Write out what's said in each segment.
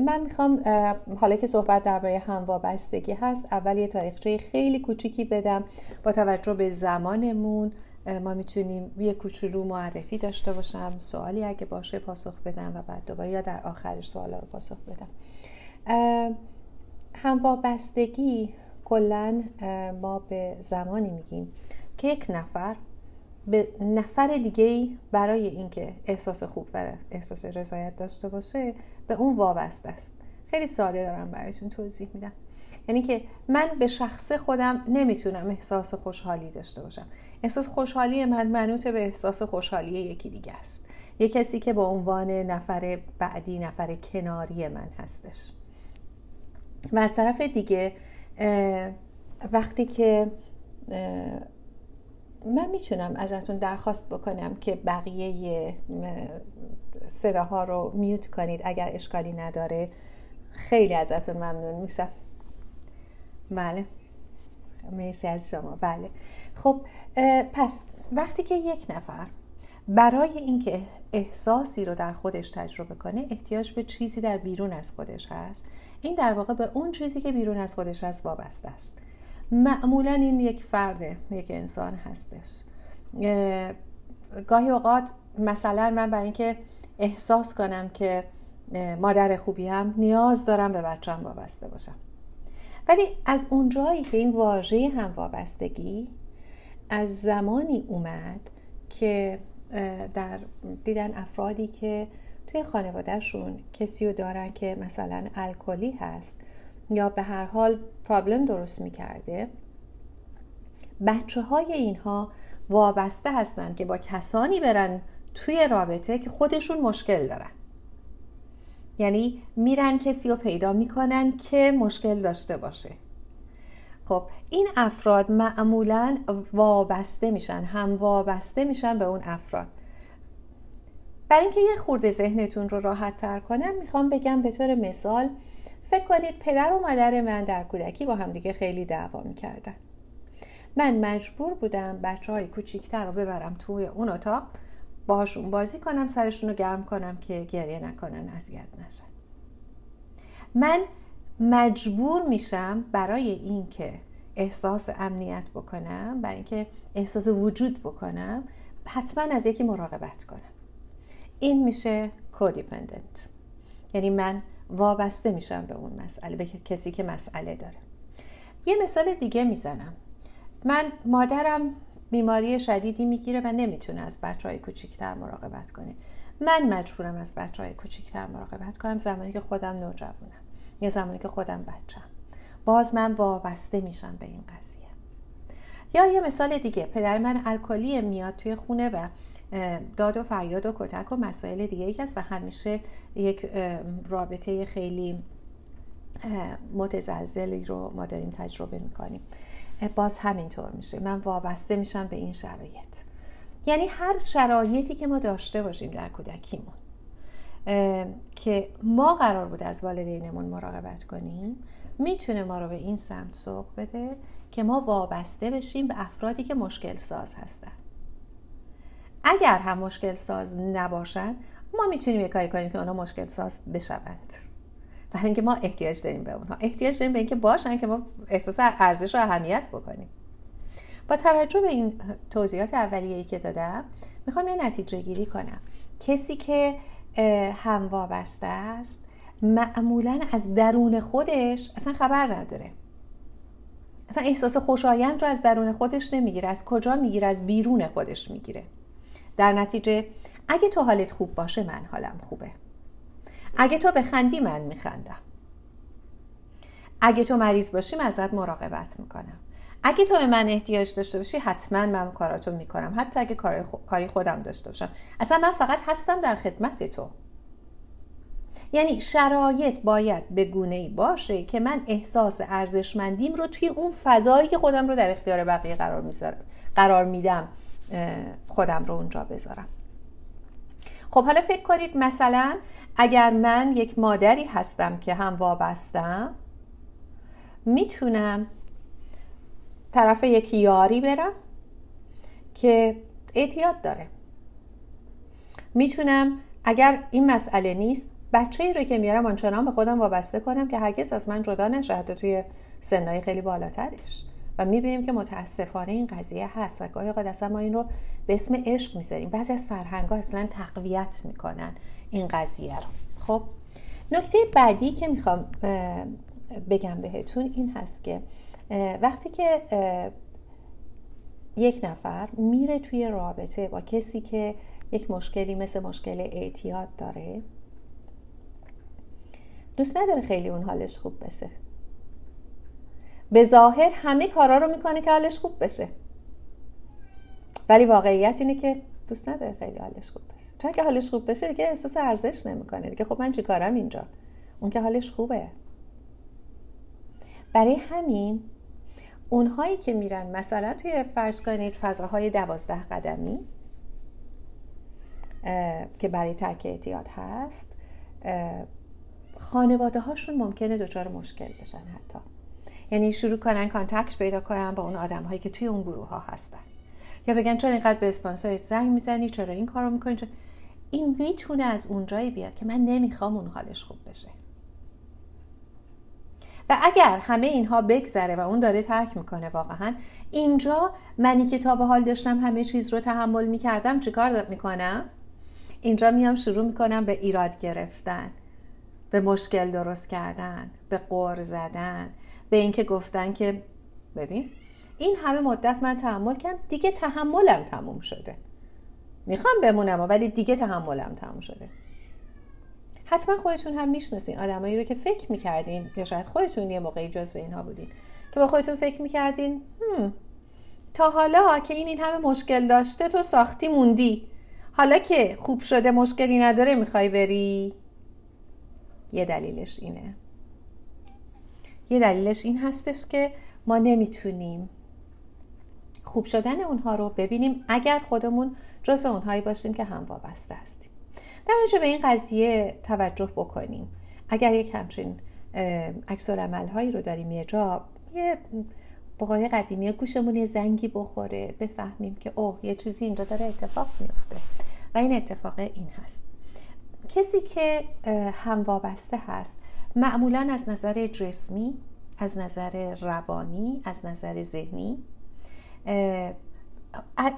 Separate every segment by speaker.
Speaker 1: من می‌خوام حالا که صحبت درباره هم وابستگی هست اول یه تاریخچه خیلی کوچیکی بدم با توجه به زمانمون. ما می‌تونیم یه کوچولو معرفی داشته باشم سوالی اگه باشه پاسخ بدم و بعد دوباره یا در آخرش سوالا رو پاسخ بدم. هم وابستگی کلا ما به زمانی میگیم که یک نفر به نفر دیگه برای اینکه احساس خوب و احساس رضایت داشته باشه به اون وابسته است. خیلی ساده دارم برایتون توضیح میدم. یعنی که من به شخص خودم نمی‌تونم احساس خوشحالی داشته باشم. احساس خوشحالی من منوط به احساس خوشحالی یکی دیگه است. یه کسی که با عنوان نفر بعدی نفر کناری من هستش. و از طرف دیگه وقتی که من می‌تونم ازتون درخواست بکنم که بقیه صداها رو میوت کنید اگر اشکالی نداره. خیلی ازتون ممنون. میشم. بله. مرسی از شما. بله. خب پس وقتی که یک نفر برای اینکه احساسی رو در خودش تجربه کنه احتیاج به چیزی در بیرون از خودش هست. این در واقع به اون چیزی که بیرون از خودش هست وابسته است. معمولا این یک فرد یک انسان هستش. گاهی اوقات مثلا من برای اینکه احساس کنم که مادر خوبی هم نیاز دارم به بچم وابسته باشم. ولی از اونجایی که این واژه هم وابستگی از زمانی اومد که در دیدن افرادی که توی خانوادهشون کسی رو دارن که مثلا الکلی هست یا به هر حال پرابلم درست می‌کرده. بچه های اینها وابسته هستن که با کسانی برن توی رابطه که خودشون مشکل دارن. یعنی میرن کسی رو پیدا می‌کنن که مشکل داشته باشه. خب این افراد معمولا وابسته میشن هم وابسته میشن به اون افراد. برای اینکه یه خورده ذهنتون رو راحت تر کنم می‌خوام بگم به طور مثال فکر کنید پدر و مادر من در کودکی با همدیگه خیلی دعوا می‌کردن. من مجبور بودم بچه های کوچیکتر رو ببرم توی اون اتاق باهاشون بازی کنم سرشون رو گرم کنم که گریه نکنن اذیت نشن. من مجبور میشم برای اینکه احساس امنیت بکنم برای اینکه احساس وجود بکنم حتما از یکی مراقبت کنم. این میشه کودیپندنت یعنی من وابسته میشم به اون مسئله به کسی که مسئله داره. یه مثال دیگه می‌زنم. من مادرم بیماری شدیدی می‌گیره و نمی‌تونه از بچه های کوچیکتر مراقبت کنه. من مجبورم از بچه های کوچیکتر مراقبت کنم زمانی که خودم نوجوانم یه زمانی که خودم بچم باز من وابسته میشم به این قضیه. یا یه مثال دیگه. پدر من الکلی میاد توی خونه و داد و فریاد و کتک و مسائل دیگه ای هست و همیشه یک رابطه خیلی متزلزلی رو ما داریم تجربه می‌کنیم. باز همینطور میشه. من وابسته میشم به این شرایط. یعنی هر شرایطی که ما داشته باشیم در کودکیمون که ما قرار بود از والدینمون مراقبت کنیم می‌تونه ما رو به این سمت سوق بده که ما وابسته بشیم به افرادی که مشکل ساز هستن. اگر هم مشکل ساز نباشن ما می‌تونیم یه کاری کنیم که اونا مشکل ساز بشوند. برای اینکه ما احتیاج داریم به اونها. احتیاج داریم به اینکه باشن که ما احساس ارزش و اهمیت بکنیم. با توجه به این توضیحات اولیه‌ای که دادم می‌خوام یه نتیجه گیری کنم. کسی که هم وابسته است معمولا از درون خودش اصلا خبر نداره. اصلا احساس خوشایند رو از درون خودش نمی‌گیره. از کجا می‌گیره؟ از بیرون خودش می‌گیره. در نتیجه اگه تو حالت خوب باشه من حالم خوبه. اگه تو بخندی من میخندم. اگه تو مریض باشی من ازت مراقبت می‌کنم. اگه تو به من احتیاج داشته باشی حتما من کاراتو می‌کنم. حتی اگه کاری خودم داشته باشم. اصلا من فقط هستم در خدمت تو. یعنی شرایط باید به گونه ای باشه که من احساس ارزشمندیم رو توی اون فضایی که خودم رو در اختیار بقیه قرار قرار میدم. خودم رو اونجا بذارم. خب حالا فکر کنید مثلا اگر من یک مادری هستم که هم وابستم می‌تونم طرف یک یاری برم که اعتیاد داره. می‌تونم اگر این مسئله نیست بچه ای رو که میارم آنچنان به خودم وابسته کنم که هرگز از من جدا نشه حتی توی سنهای خیلی بالاترش. و می‌بینیم که متاسفانه این قضیه هست و گاهی اوقات اصلا ما این رو به اسم عشق می‌ذاریم. بعضی از فرهنگ ها اصلا تقویت می‌کنن این قضیه رو. خب نکته بعدی که می‌خوام بگم بهتون این هست که وقتی که یک نفر میره توی رابطه با کسی که یک مشکلی مثل مشکل اعتیاد داره دوست نداره خیلی اون حالش خوب بشه. به ظاهر همه کارا رو می‌کنه که حالش خوب بشه. ولی واقعیت اینه که دوست نداره خیلی حالش خوب بشه. چون که حالش خوب بشه دیگه احساس ارزش نمی‌کنه دیگه. خب من چی کارم اینجا؟ اون که حالش خوبه. برای همین اونهایی که میرن مثلا توی فرض کنید فضاهای دوازده قدمی که برای ترک اعتیاد هست خانواده هاشون ممکنه دچار مشکل بشن حتی. یعنی شروع کنن contact پیدا کنن با اون آدم هایی که توی اون گروه ها هستن. یا بگن چرا اینقدر به اسپانسرت زنگ می‌زنی؟ چرا این کارو می‌کنی؟ این می‌تونه از اونجایی بیاد که من نمی‌خوام اون حالش خوب بشه. و اگر همه اینها بگذره و اون داره ترک می‌کنه واقعا اینجا منی که تا به حال داشتم همه چیز رو تحمل می‌کردم چیکار می‌کنم؟ اینجا میام شروع می‌کنم به ایراد گرفتن به مشکل درست کردن به قور زدن. به اینکه گفتن که ببین این همه مدت من تحمل کردم دیگه تحملم تموم شده. می‌خوام بمونم ولی دیگه تحملم تموم شده. حتما خودتون هم می‌شناسین آدمایی رو که فکر می‌کردین یا شاید خودتون یه موقعی به اینها بودین که با خودتون فکر می‌کردین تا حالا که این این همه مشکل داشته تو ساختی موندی. حالا که خوب شده مشکلی نداره می‌خوای بری. یه دلیلش اینه. یه دلیلش این هستش که ما نمی‌تونیم خوب شدن اونها رو ببینیم اگر خودمون جز اونهایی باشیم که هم وابسته هستیم. در به این قضیه توجه بکنیم. اگر یک همچین عکس هایی رو داریم یه جا یه بقای قدیمی گوشمون یه زنگی بخوره بفهمیم که اوه یه چیزی اینجا داره اتفاق میفته. و این اتفاق این هست. کسی که هم وابسته هست معمولا از نظر جسمی از نظر روانی از نظر ذهنی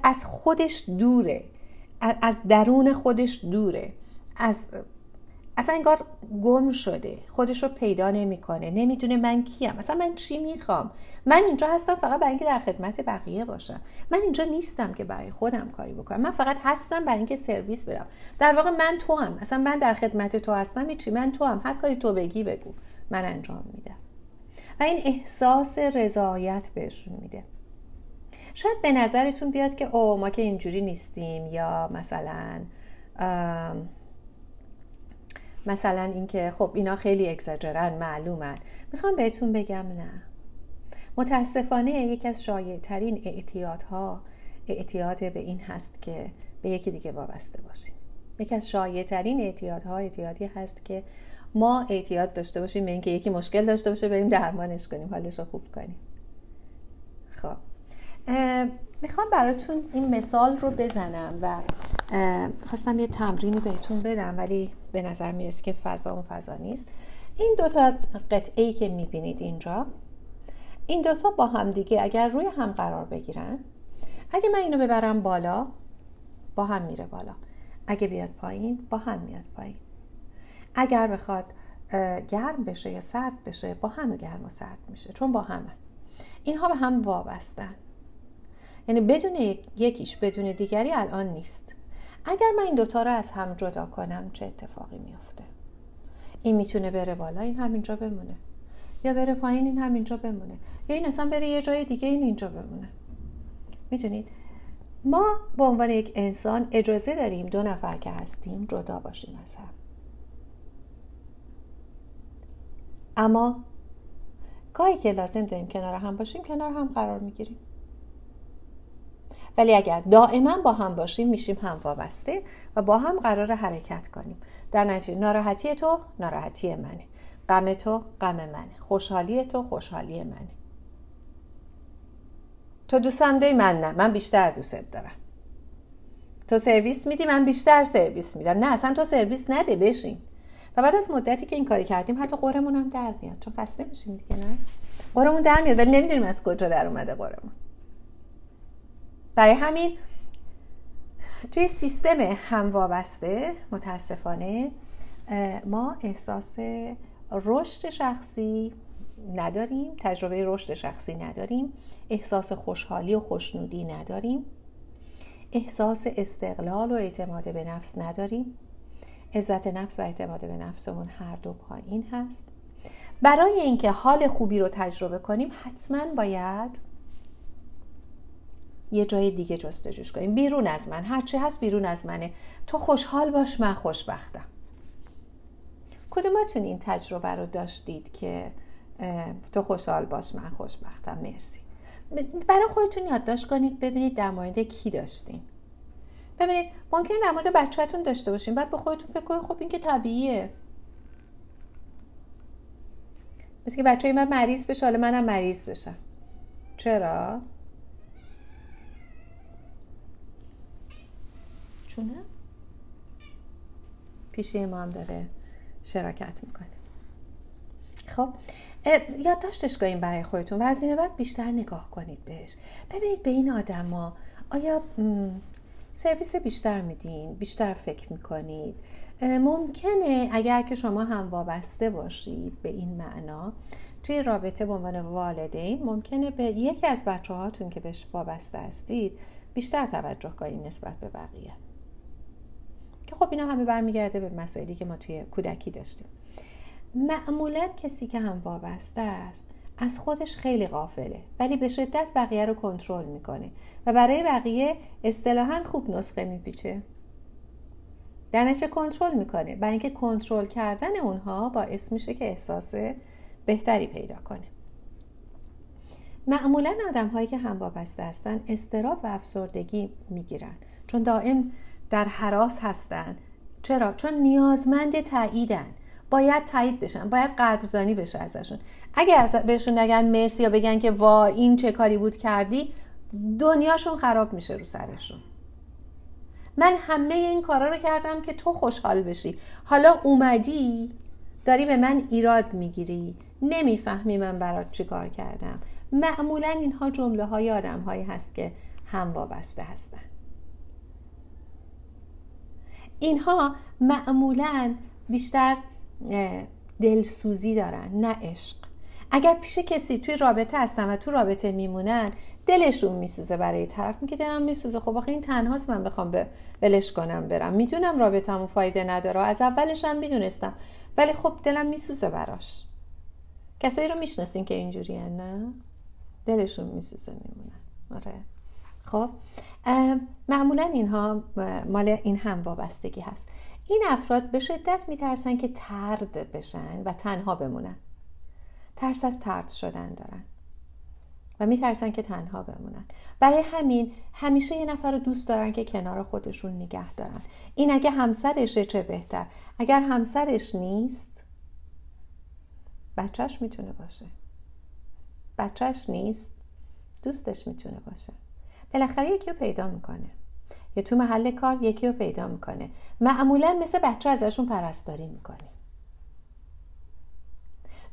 Speaker 1: از خودش دوره از درون خودش دوره از اصلا انگار گم شده خودش رو پیدا نمی‌کنه نمی‌دونه من کیم. اصلا من چی می‌خوام؟ من اینجا هستم فقط برای اینکه در خدمت بقیه باشم. من اینجا نیستم که برای خودم کاری بکنم. من فقط هستم برای اینکه سرویس بدم. در واقع من تو هم اصلا من در خدمت تو هستم چی من تو هم هر کاری تو بگی بگو. من انجام میدم. و این احساس رضایت بهشون میده. شاید به نظرتون بیاد که او ما که اینجوری نیستیم یا مثلا مثلا اینکه خب اینا خیلی اگزاجرن معلومن. می‌خوام بهتون بگم نه. متاسفانه یکی از شایع ترین اعتیادها اعتیاد به این هست که به یکی دیگه وابسته باشیم. یکی از شایع ترین اعتیادها اعتیادی هست که ما اعتیاد داشته باشیم به اینکه یکی مشکل داشته باشه بریم درمانش کنیم حالش رو خوب کنیم. خب. می‌خوام براتون این مثال رو بزنم و خواستم یه تمرینی بهتون بدم ولی به نظر می‌رسه که فضا اون فضا نیست. این دوتا قطعه ای که می‌بینید اینجا این دوتا با هم دیگه اگر روی هم قرار بگیرن اگه من اینو ببرم بالا با هم میره بالا. اگه بیاد پایین با هم میاد پایین. اگر بخواد گرم بشه یا سرد بشه با هم گرم و سرد میشه چون با همه. اینها به هم وابستن. یعنی بدون یکیش بدون دیگری الان نیست. اگر من این دوتا رو از هم جدا کنم چه اتفاقی میافته؟ این می‌تونه بره بالا این همینجا بمونه. یا بره پایین این همینجا بمونه. یا این اصلا بره یه جای دیگه این اینجا بمونه. می‌تونید ما به عنوان یک انسان اجازه داریم دو نفر که هستیم جدا باشیم از هم. اما گاهی که لازم داریم کنار هم باشیم کنار هم قرار می‌گیریم. ولی اگر دائما با هم باشیم میشیم هم وابسته و با هم قرار حرکت کنیم. در نتیجه ناراحتی تو ناراحتی منه. غم تو غم منه. خوشحالی تو خوشحالی منه. تو دوستم داری من نه. من بیشتر دوستت دارم. تو سرویس میدی من بیشتر سرویس میدم. نه اصلا تو سرویس نده بشین. و بعد از مدتی که این کاری کردیم حتی قرمون هم در میاد. چون خسته میشیم دیگه نه؟ قرمون در میاد ولی نمی‌دونیم از کجا در اومده قرمون برای همین توی سیستم هم وابسته متاسفانه ما احساس رشد شخصی نداریم تجربه رشد شخصی نداریم احساس خوشحالی و خوشنودی نداریم احساس استقلال و اعتماد به نفس نداریم عزت نفس و اعتماد به نفسمون هر دو پایین هست. برای اینکه حال خوبی رو تجربه کنیم حتما باید یه جای دیگه جستجوش کنیم. بیرون از من. هرچی هست بیرون از منه. تو خوشحال باش من خوشبختم. کدومتون این تجربه رو داشتید که تو خوشحال باش من خوشبختم؟ مرسی. برای خودتون یادداشت کنید ببینید در مورد کی داشتین. ببینید ممکن در مورد بچهتون داشته باشین. بعد به خودتون فکر کنید خب این که طبیعیه. مثل که بچه من مریض بشه حالا منم مریض بشم. چرا؟ چونه؟ پیشه ما هم داره شراکت می‌کنه. خب یادداشتش کنید برای خودتون. و از این بعد بیشتر نگاه کنید بهش. ببینید به این آدما آیا سرویس بیشتر میدین؟ بیشتر فکر می‌کنید؟ ممکنه اگر که شما هم وابسته باشید به این معنا توی رابطه به عنوان والدین ممکنه به یکی از بچه هاتون که بهش وابسته هستید بیشتر توجه کنید نسبت به بقیه. که خب اینا همه برمیگرده به مسائلی که ما توی کودکی داشتیم. معمولا کسی که هم وابسته است از خودش خیلی غافله ولی به شدت بقیه رو کنترل می‌کنه و برای بقیه اصطلاحا خوب نسخه میپیچه. نتیجه کنترل می‌کنه برای اینکه کنترل کردن اونها باعث میشه که احساس بهتری پیدا کنه. معمولا آدم هایی که هم وابسته هستن استراب و افسردگی می‌گیرن. چون دائم در حراس هستن. چرا؟ چون نیازمند تاییدن. باید تایید بشن. باید قدردانی بشه ازشون. اگه از بهشون نگن مرسی یا بگن که وا این چه کاری بود کردی دنیاشون خراب میشه رو سرشون. من همه این کارا رو کردم که تو خوشحال بشی. حالا اومدی داری به من ایراد می‌گیری. نمی‌فهمی من برات چی کار کردم. معمولا اینها جمله های آدم هایی هست که هم وابسته هستن. اینها معمولا بیشتر دلسوزی دارن نه عشق. اگر پیش کسی توی رابطه هستن و تو رابطه میمونن دلشون میسوزه برای طرف. میگه دلم میسوزه. خب آخه این تنهاست من بخوام به ولش کنم برم. می‌دونم رابطه‌مون فایده نداره. از اولش هم می‌دونستم. ولی خب دلم میسوزه براش. کسایی رو می‌شناسین که اینجوری نه؟ دلشون میسوزه میمونن. آره. خب؟ معمولا اینها مال این هم وابستگی هست. این افراد به شدت میترسن که ترد بشن و تنها بمونن. ترس از ترد شدن دارن. و میترسن که تنها بمونن. برای همین همیشه یه نفر رو دوست دارن که کنار خودشون نگه دارن. این اگه همسرشه چه بهتر؟ اگر همسرش نیست بچهش می‌تونه باشه. بچهش نیست دوستش می‌تونه باشه. بالاخره یکی رو پیدا می‌کنه. یا تو محل کار یکی رو پیدا می‌کنه. معمولا مثل بچه ازشون پرستاری می‌کنه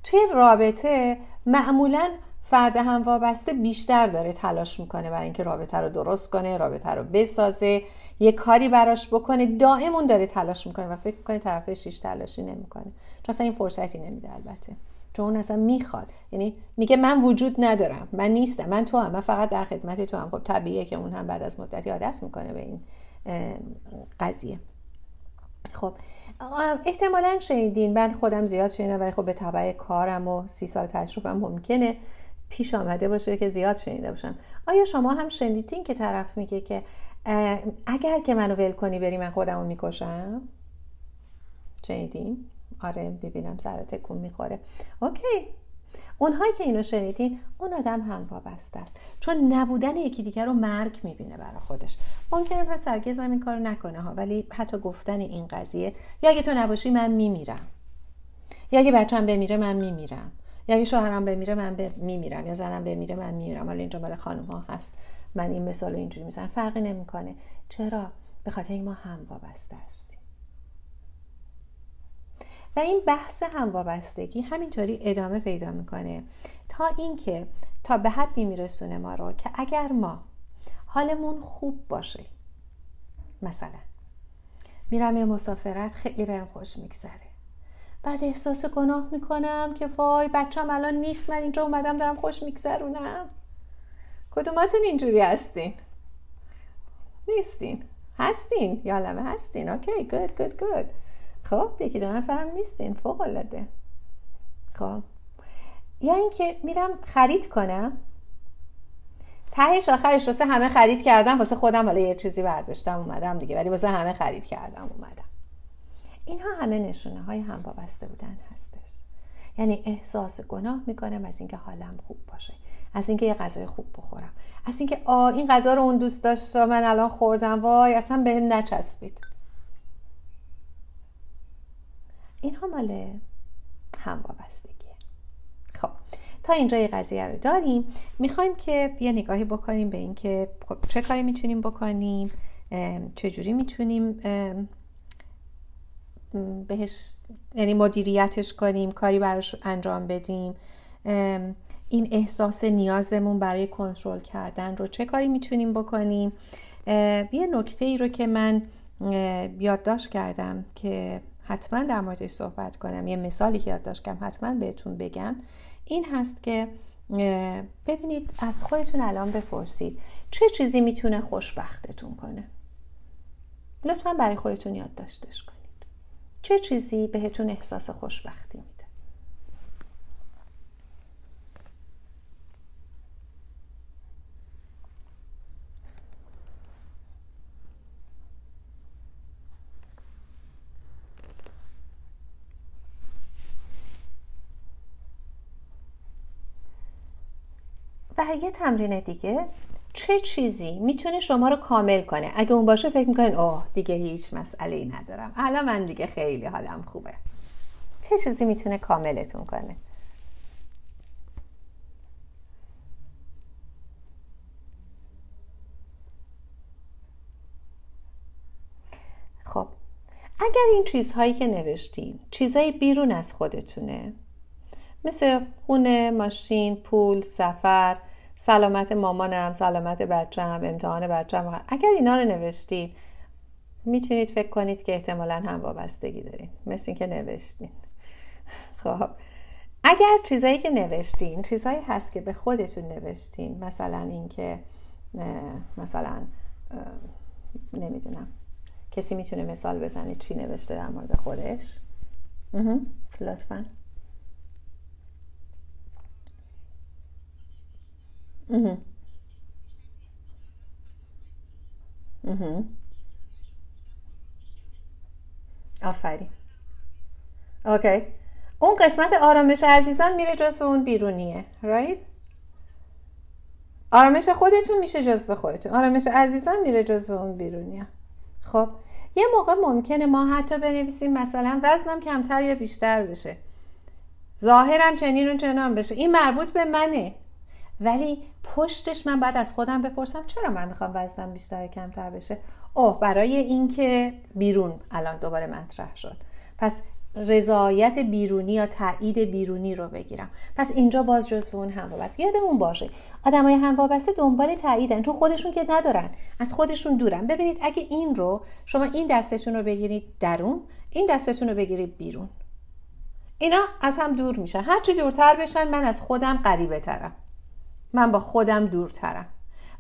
Speaker 1: توی رابطه معمولا فرد هم وابسته بیشتر داره تلاش می‌کنه برای اینکه رابطه رو درست کنه رابطه رو بسازه یه کاری براش بکنه. دائم اون داره تلاش می‌کنه و فکر کنه طرفش هیچ تلاشی نمی‌کنه. چون اصلا این فرصتی نمیده البته. چون اون اصلا می‌خواد. یعنی میگه من وجود ندارم. من نیستم. من تو هم من فقط در خدمت تو هم خب طبیعیه که اون هم بعد از مدتی عادت می‌کنه به این قضیه. خب احتمالا شنیدین. من خودم زیاد شنیدم ولی خب به طبع کارم و سی سال تجربه ممکنه پیش آمده باشه که زیاد شنیده باشم. آیا شما هم شنیدین که طرف میگه که اگر که منو ول کنی بری من خودم رو می‌کشم؟ شنیدین؟ آره ببینم سر تکون می‌خوره. اوکی. اونهایی که اینو شنیدین اون آدم هم وابسته است. چون نبودن یکی دیگر رو مرگ می‌بینه برای خودش. ممکنه پس هرگز هم این کارو نکنه ها ولی حتی گفتن این قضیه یا اگه تو نباشی من میمیرم. یا اگه بچم بمیره من میمیرم. یا اگه شوهرم بمیره من میمیرم. یا زنم بمیره من میمیرم. حالا اینجا مال خانم ها هست. من این مثال اینجوری می‌زنم. فرقی نمی‌کنه. چرا؟ به خاطر این ما هم وابسته هستیم. و این بحث هم وابستگی همینطوری ادامه پیدا می‌کنه تا اینکه تا به حدی میرسونه ما رو که اگر ما حالمون خوب باشه مثلا میرم یه مسافرت خیلی بهم خوش میگذره. بعد احساس گناه می‌کنم که وای بچم الان نیست من اینجا اومدم دارم خوش میگذرونم. کدوماتون اینجوری هستین؟ نیستین. هستین. یالمه هستین. اوکی گود گود گود خب یکی دو نفرم نیستین فوق العاده خب. یا اینکه میرم خرید کنم. تهش آخرش واسه همه خرید کردم واسه خودم حالا یه چیزی برداشتم اومدم دیگه ولی واسه همه خرید کردم اومدم. اینها همه نشونه های هم وابسته بودن هستش. یعنی احساس گناه می‌کنم از اینکه حالم خوب باشه از اینکه یه غذای خوب بخورم از اینکه آ این غذا رو اون دوست داشت من الان خوردم وای اصلا بهم نچسبید. اینها مال هم وابستگیه خب تا اینجا یه قضیه رو داریم. می‌خوایم که یه نگاهی بکنیم به اینکه خب چه کاری می‌تونیم بکنیم چجوری می‌تونیم بهش یعنی مدیریتش کنیم کاری براش انجام بدیم. این احساس نیازمون برای کنترل کردن رو چه کاری می‌تونیم بکنیم؟ یه نکته ای رو که من یادداشت کردم که حتما در موردش صحبت کنم. یه مثالی که یادداشت کردم حتما بهتون بگم. این هست که ببینید از خودتون الان بپرسید چه چیزی می‌تونه خوشبختتون کنه؟ لطفا برای خودتون یادداشتش کنید. چه چیزی بهتون احساس خوشبختی میده و یه تمرین دیگه چه چیزی می‌تونه شما رو کامل کنه؟ اگه اون باشه فکر می‌کنین اوه دیگه هیچ مسئله ای ندارم. الان من دیگه خیلی حالم خوبه. چه چیزی می‌تونه کاملتون کنه؟ خب اگر این چیزهایی که نوشتیم چیزهای بیرون از خودتونه مثل خونه، ماشین، پول، سفر سلامت مامانم سلامت بچم امتحان بچم اگر اینا رو نوشتید می‌تونید فکر کنید که احتمالا هم وابستگی دارین. مثل اینکه نوشتین. خب. اگر چیزایی که نوشتین چیزهایی هست که به خودتون نوشتین مثلا اینکه مثلا نمی‌دونم. کسی می‌تونه مثال بزنه چی نوشته در مورد خودش؟ لطفا. Mhm. Mhm. آفرین. اوکی اون قسمت آرامش عزیزان میره جزو اون بیرونیه. رایت آرامش خودتون میشه جزو خودتون. آرامش عزیزان میره جزو اون بیرونیه. خب یه موقع ممکنه ما حتی بنویسیم مثلا وزنم کمتر یا بیشتر بشه. ظاهرم چنین و چنان بشه. این مربوط به منه. ولی پشتش من بعد از خودم بپرسم چرا من می‌خوام وزنم بیشتر کمتر بشه؟ اوه برای اینکه بیرون الان دوباره مطرح شد. پس رضایت بیرونی یا تایید بیرونی رو بگیرم. پس اینجا باز جزو اون هم وابسته یادمون باشه آدمای هم وابسته دنبال تاییدن چون خودشون که ندارن. از خودشون دورن. ببینید اگه این رو شما این دستتون رو بگیرید درون این دستتون رو بگیرید بیرون. اینا از هم دور میشن. هرچی دورتر بشن من از خودم قریبه ترم من با خودم دورترم.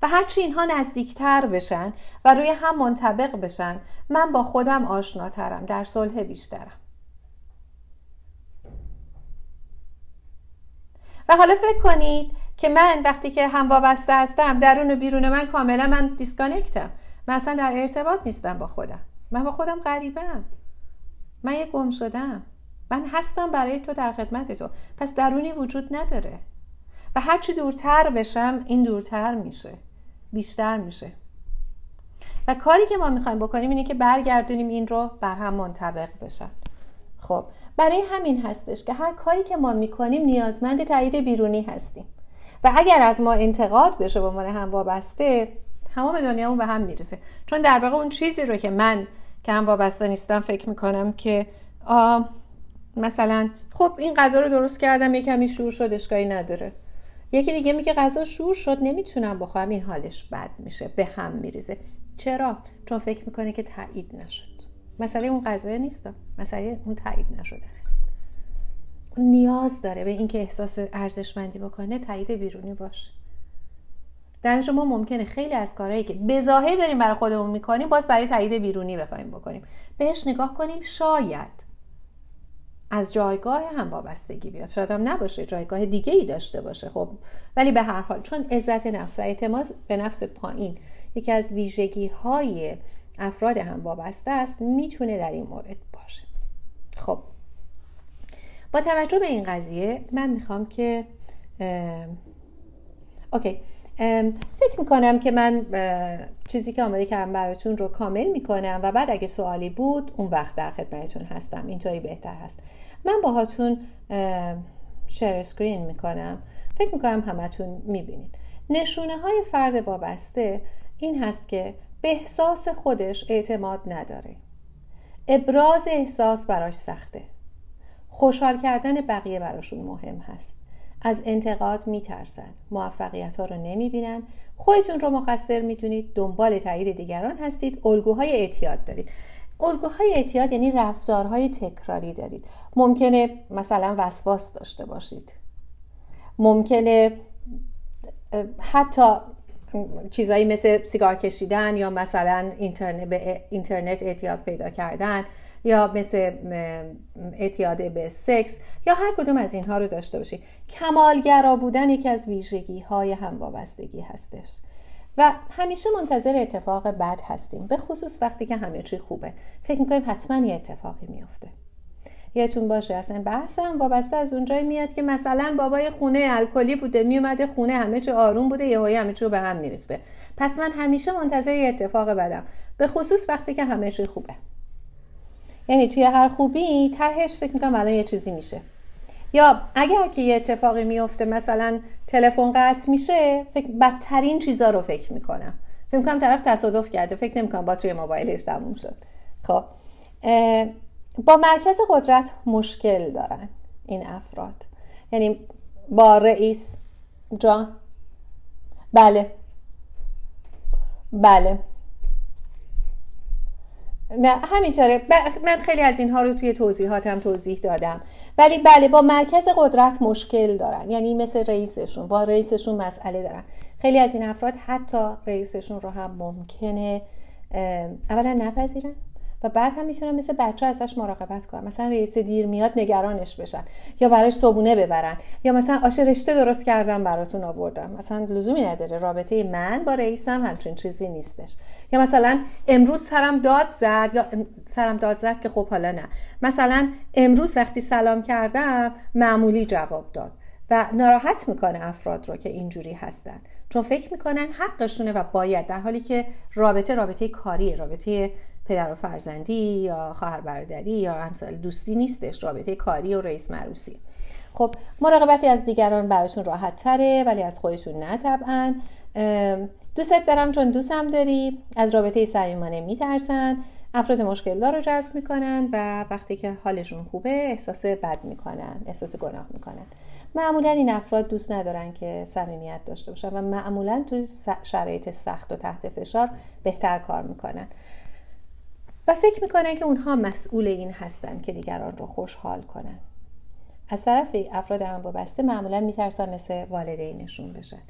Speaker 1: و هرچی اینها نزدیکتر بشن و روی هم منطبق بشن من با خودم آشناترم. در صلح بیشترم. و حالا فکر کنید که من وقتی که هم وابسته هستم درون و بیرون من کاملا من دیسکانکتم. من اصلا در ارتباط نیستم با خودم. من با خودم غریبم. من یه گم شدم. من هستم برای تو در خدمت تو. پس درونی وجود نداره. و هرچی دورتر بشم این دورتر میشه بیشتر میشه. و کاری که ما می‌خوایم بکنیم اینه که برگردونیم این رو بر هم منطبق بشن. خب برای همین هستش که هر کاری که ما می‌کنیم نیازمند تایید بیرونی هستیم. و اگر از ما انتقاد بشه به عنوان هم وابسته تمام دنیامون به هم می‌رسه چون در واقع اون چیزی رو که من که هم وابسته نیستم فکر می‌کنم که مثلا خب این غذا رو درست کردم یه کمی شور شد اشکایی نداره. یکی دیگه میگه غذا شور شد نمی‌تونم بخورم این حالش بد میشه به هم میریزه. چرا؟ چون فکر می‌کنه که تایید نشد. مسئله اون غذا نیست. مسئله اون تایید نشدن است نیاز داره به اینکه احساس ارزشمندی بکنه تایید بیرونی باشه. در شما ممکنه خیلی از کارهایی که به ظاهر داریم برای خودمون می‌کنیم باز برای تایید بیرونی بخوایم بکنیم. بهش نگاه کنیم شاید از جایگاه هم وابستگی بیاد. شاید هم نباشه جایگاه دیگه ای داشته باشه خب. ولی به هر حال چون عزت نفس و اعتماد به نفس پایین یکی از ویژگی های افراد هم وابسته است می‌تونه در این مورد باشه. خب. با توجه به این قضیه من می‌خوام که okay. فکر می‌کنم که من چیزی که آماده کردم براتون رو کامل می‌کنم و بعد اگه سوالی بود اون وقت در خدمتتون هستم. اینطوری بهتر هست. من باهاتون share screen می‌کنم. فکر می‌کنم همتون می‌بینید. نشونه های فرد وابسته این هست که به احساس خودش اعتماد نداره. ابراز احساس براش سخته. خوشحال کردن بقیه براشون مهم هست. از انتقاد میترسن. موفقیت ها رو نمی‌بینن. خودتون رو مقصر می‌دونید. دنبال تایید دیگران هستید. الگوهای اعتیاد دارید. الگوهای اعتیاد یعنی رفتارهای تکراری دارید. ممکنه مثلا وسواس داشته باشید. ممکنه حتی چیزایی مثل سیگار کشیدن یا مثلا اینترنت به اینترنت اعتیاد پیدا کردن یا مثل اعتیاد به سکس یا هر کدوم از اینها رو داشته باشید. کمالگرا بودن یکی از ویژگی های هموابستگی هستش. و همیشه منتظر اتفاق بد هستیم به خصوص وقتی که همه چی خوبه. فکر می‌کنیم حتما یه اتفاقی میافته. یادتون باشه اصلا بحث هم وابسته از اونجایی میاد که مثلا بابای خونه الکلی بوده میومده خونه همه چی آروم بوده یهو همه چی رو به هم میریخته. پس من همیشه منتظر یه اتفاق بدم به خصوص وقتی که همه چی خوبه. یعنی توی هر خوبی تهش فکر می‌کنم الان یه چیزی میشه. یا اگر که یه اتفاقی میفته مثلا تلفن قطع میشه فکر بدترین چیزا رو فکر می‌کنم. فکر می‌کنم طرف تصادف کرده فکر نمی‌کنم باتری موبایلش تموم شد. خب با مرکز قدرت مشکل دارن این افراد. یعنی با رئیس جان؟ بله. بله. همینطوره. من خیلی از اینها رو توی توضیحاتم توضیح دادم. ولی بله با مرکز قدرت مشکل دارن. یعنی مثل رئیسشون. با رئیسشون مسئله دارن. خیلی از این افراد حتی رئیسشون رو هم ممکنه اولا نپذیرن و بعد هم می‌تونن مثل بچه ازش مراقبت کنن. مثلا رئیس دیر میاد نگرانش بشن. یا براش صبونه ببرن. یا مثلا آش رشته درست کردم براتون آوردم. مثلا لزومی نداره. رابطه من با رئیسم همچین چیزی نیستش. یا مثلا امروز سرم داد زد یا سرم داد زد که خب حالا نه. مثلا امروز وقتی سلام کردم معمولی جواب داد و ناراحت می‌کنه افراد رو که اینجوری هستن. چون فکر می‌کنن حقشونه و باید در حالی که رابطه رابطه کاری رابطه پدر و فرزندی یا خواهر برادری یا همسال دوستی نیستش رابطه کاری و رئیس معروسی خب مراقبتی از دیگران براتون راحت تره ولی از خودتون نه طبعا. دوستت دارم چون دوستم داری از رابطه صمیمانه میترسن افراد مشکل دار رو جذب می‌کنن و وقتی که حالشون خوبه احساس بد می‌کنن احساس گناه می‌کنن. معمولا این افراد دوست ندارن که صمیمیت داشته باشن و معمولا تو شرایط سخت و تحت فشار بهتر کار می‌کنن. و فکر می‌کنن که اونها مسئول این هستن که دیگران رو خوشحال کنن. از طرف افراد هم وابسته معمولا میترسن مثل والدینشون بشن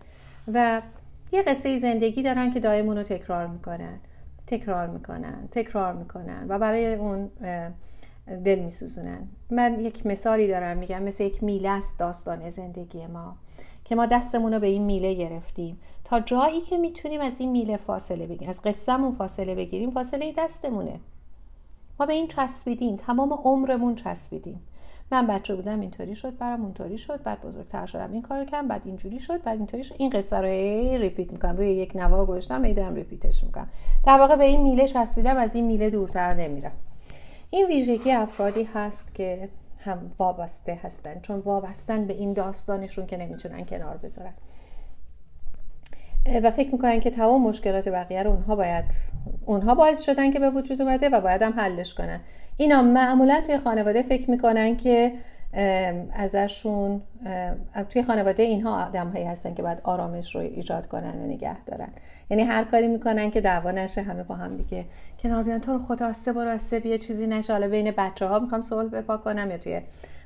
Speaker 1: و یه قصه زندگی دارن که دائم اونو تکرار می‌کنن. تکرار می‌کنن تکرار می‌کنن و برای اون دل میسوزونن. من یک مثالی دارم میگم مثل یک میله است داستان زندگی ما که ما دستمون رو به این میله گرفتیم. تا جایی که می‌تونیم از این میله فاصله بگیریم از قصهمون فاصله بگیریم فاصله دستمونه. ما به این چسبیدیم تمام عمرمون چسبیدیم. من بچه بودم اینطوری شد برام اونطوری شد بعد بزرگتر شدم این کارو کردم بعد اینجوری شد بعد اینطوری شد. این قصه رو ریپیت می‌کنم روی یک نوار گذاشتم میدارم ریپیتش می‌کنم. در واقع به این میله چسبیدم از این میله دورتر نمیرم. این ویژگی افرادی هست که هم وابسته هستن چون وابستن به این داستانشون که نمی‌تونن کنار بذارن. و فکر می‌کنن که تمام مشکلات بقیه رو اونها باید اونها باعث شدن که به وجود اومده و باید هم حلش کنن. اینا معمولا توی خانواده فکر می‌کنن که ازشون توی خانواده اینها آدم هایی هستن که باید آرامش رو ایجاد کنن و نگه دارن. یعنی هر کاری می‌کنن که دعوا نشه همه با هم دیگه کنار بیان. تو رو خدا آسته برو آسته بیا چیزی نشه. حالا بین بچه ها می‌خوام صلح بپا کنم یا توی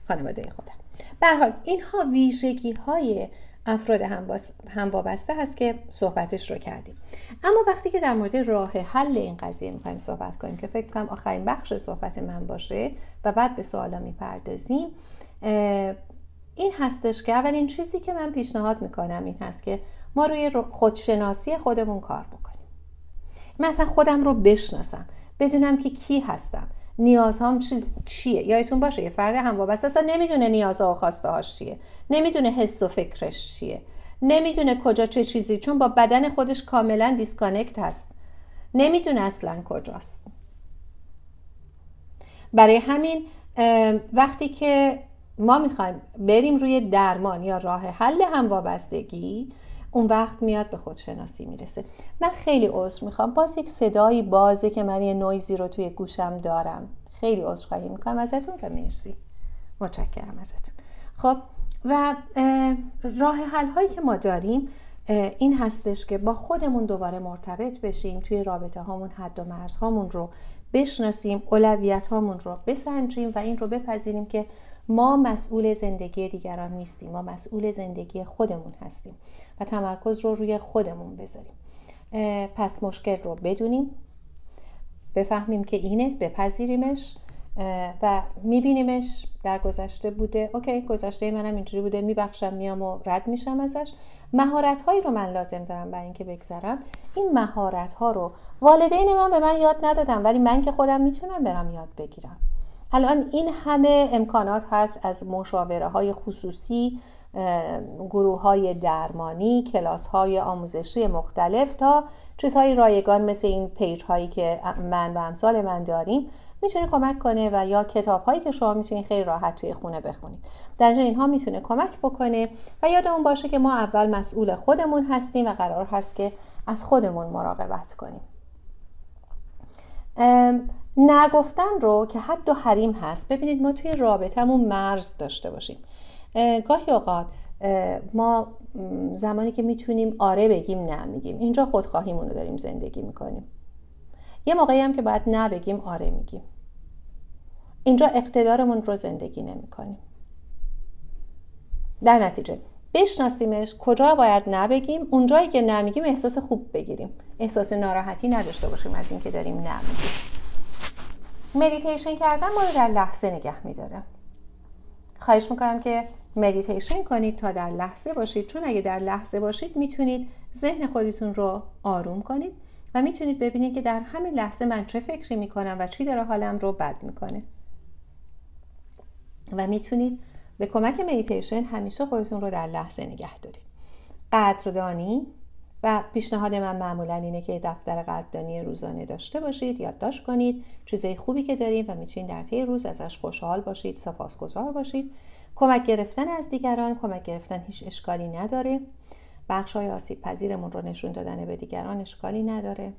Speaker 1: خانواده خودم. به حال اینها ویژگی های افراد هم وابسته هست که صحبتش رو کردیم. اما وقتی که در مورد راه حل این قضیه می‌خوایم صحبت کنیم که فکر کنم آخرین بخش صحبت من باشه و بعد به سوالا می‌پردازیم این هستش که اولین چیزی که من پیشنهاد می‌کنم این هست که ما روی خودشناسی خودمون کار بکنیم. مثلا خودم رو بشناسم بدونم که کی هستم. نیازهام چیز چیه؟ یادتون باشه یه فرد هم وابسته. اصلا نمی‌دونه نیازها و خواسته هاش چیه. نمی‌دونه حس و فکرش چیه. نمی‌دونه کجا چه چیزی چون با بدن خودش کاملا دیسکانکت هست. نمی‌دونه اصلا کجاست. برای همین وقتی که ما می‌خوایم بریم روی درمان یا راه حل هم وابستگی اون وقت میاد به خودشناسی می‌رسه. من خیلی عذر می‌خوام. باز یک صدایی بازه که من یه نویزی رو توی گوشم دارم. خیلی عذرخواهی می‌کنم ازتون و مرسی. متشکرم ازتون. خب و راه حل هایی که ما داریم این هستش که با خودمون دوباره مرتبط بشیم توی رابطه هامون حد و مرز هامون رو بشناسیم اولویت هامون رو بسنجیم و این رو بپذیریم که ما مسئول زندگی دیگران نیستیم ما مسئول زندگی خودمون هستیم و تمرکز رو روی خودمون بذاریم. پس مشکل رو بدونیم بفهمیم که اینه بپذیریمش و میبینیمش در گذشته بوده. اوکی گذشته منم اینجوری بوده میبخشم میام و رد میشم ازش. مهارت هایی رو من لازم دارم برای اینکه بگذرم. این مهارت ها رو والدین من به من یاد ندادم ولی من که خودم می‌تونم برم یاد بگیرم. الان این همه امکانات هست از مشاوره های خصوصی گروه های درمانی کلاس های آموزشی مختلف تا چیزهای رایگان مثل این پیج هایی که من و امثال من داریم می‌تونه کمک کنه و یا کتاب هایی که شما می‌تونید خیلی راحت توی خونه بخونید. در اینها می‌تونه کمک بکنه و یادمون باشه که ما اول مسئول خودمون هستیم و قرار هست که از خودمون مراقبت کنیم. نگفتن رو که حد و حریم هست. ببینید ما توی رابطهمون مرز داشته باشیم. گاهی اوقات ما زمانی که می‌تونیم آره بگیم نه میگیم. اینجا خودخواهیمون رو داریم زندگی می‌کنیم. یه موقعی هم که باید نه بگیم آره میگیم. اینجا اقتدارمون رو زندگی نمی‌کنیم. در نتیجه بشناسیمش کجا باید نه بگیم اونجایی که نه میگیم احساس خوب بگیریم. احساس ناراحتی نداشته باشیم از اینکه داریم نه میگیم مدیتیشن کردن ما رو در لحظه نگه میداره. خواهش می‌کنم که مدیتیشن کنید تا در لحظه باشید. چون اگه در لحظه باشید می‌تونید ذهن خودتون رو آروم کنید و می‌تونید ببینید که در همین لحظه من چه فکری می‌کنم و چی داره حالم رو بد می‌کنه. و می‌تونید به کمک مدیتیشن همیشه خودتون رو در لحظه نگه دارید. قدردانی و پیشنهاد من معمولا اینه که دفتر قدردانی روزانه داشته باشید یادداشت کنید چیزای خوبی که داریم و می‌تونید در طی روز ازش خوشحال باشید سپاسگزار باشید. کمک گرفتن از دیگران کمک گرفتن هیچ اشکالی نداره. بخش های آسیب پذیرمون رو نشون دادن به دیگران اشکالی نداره.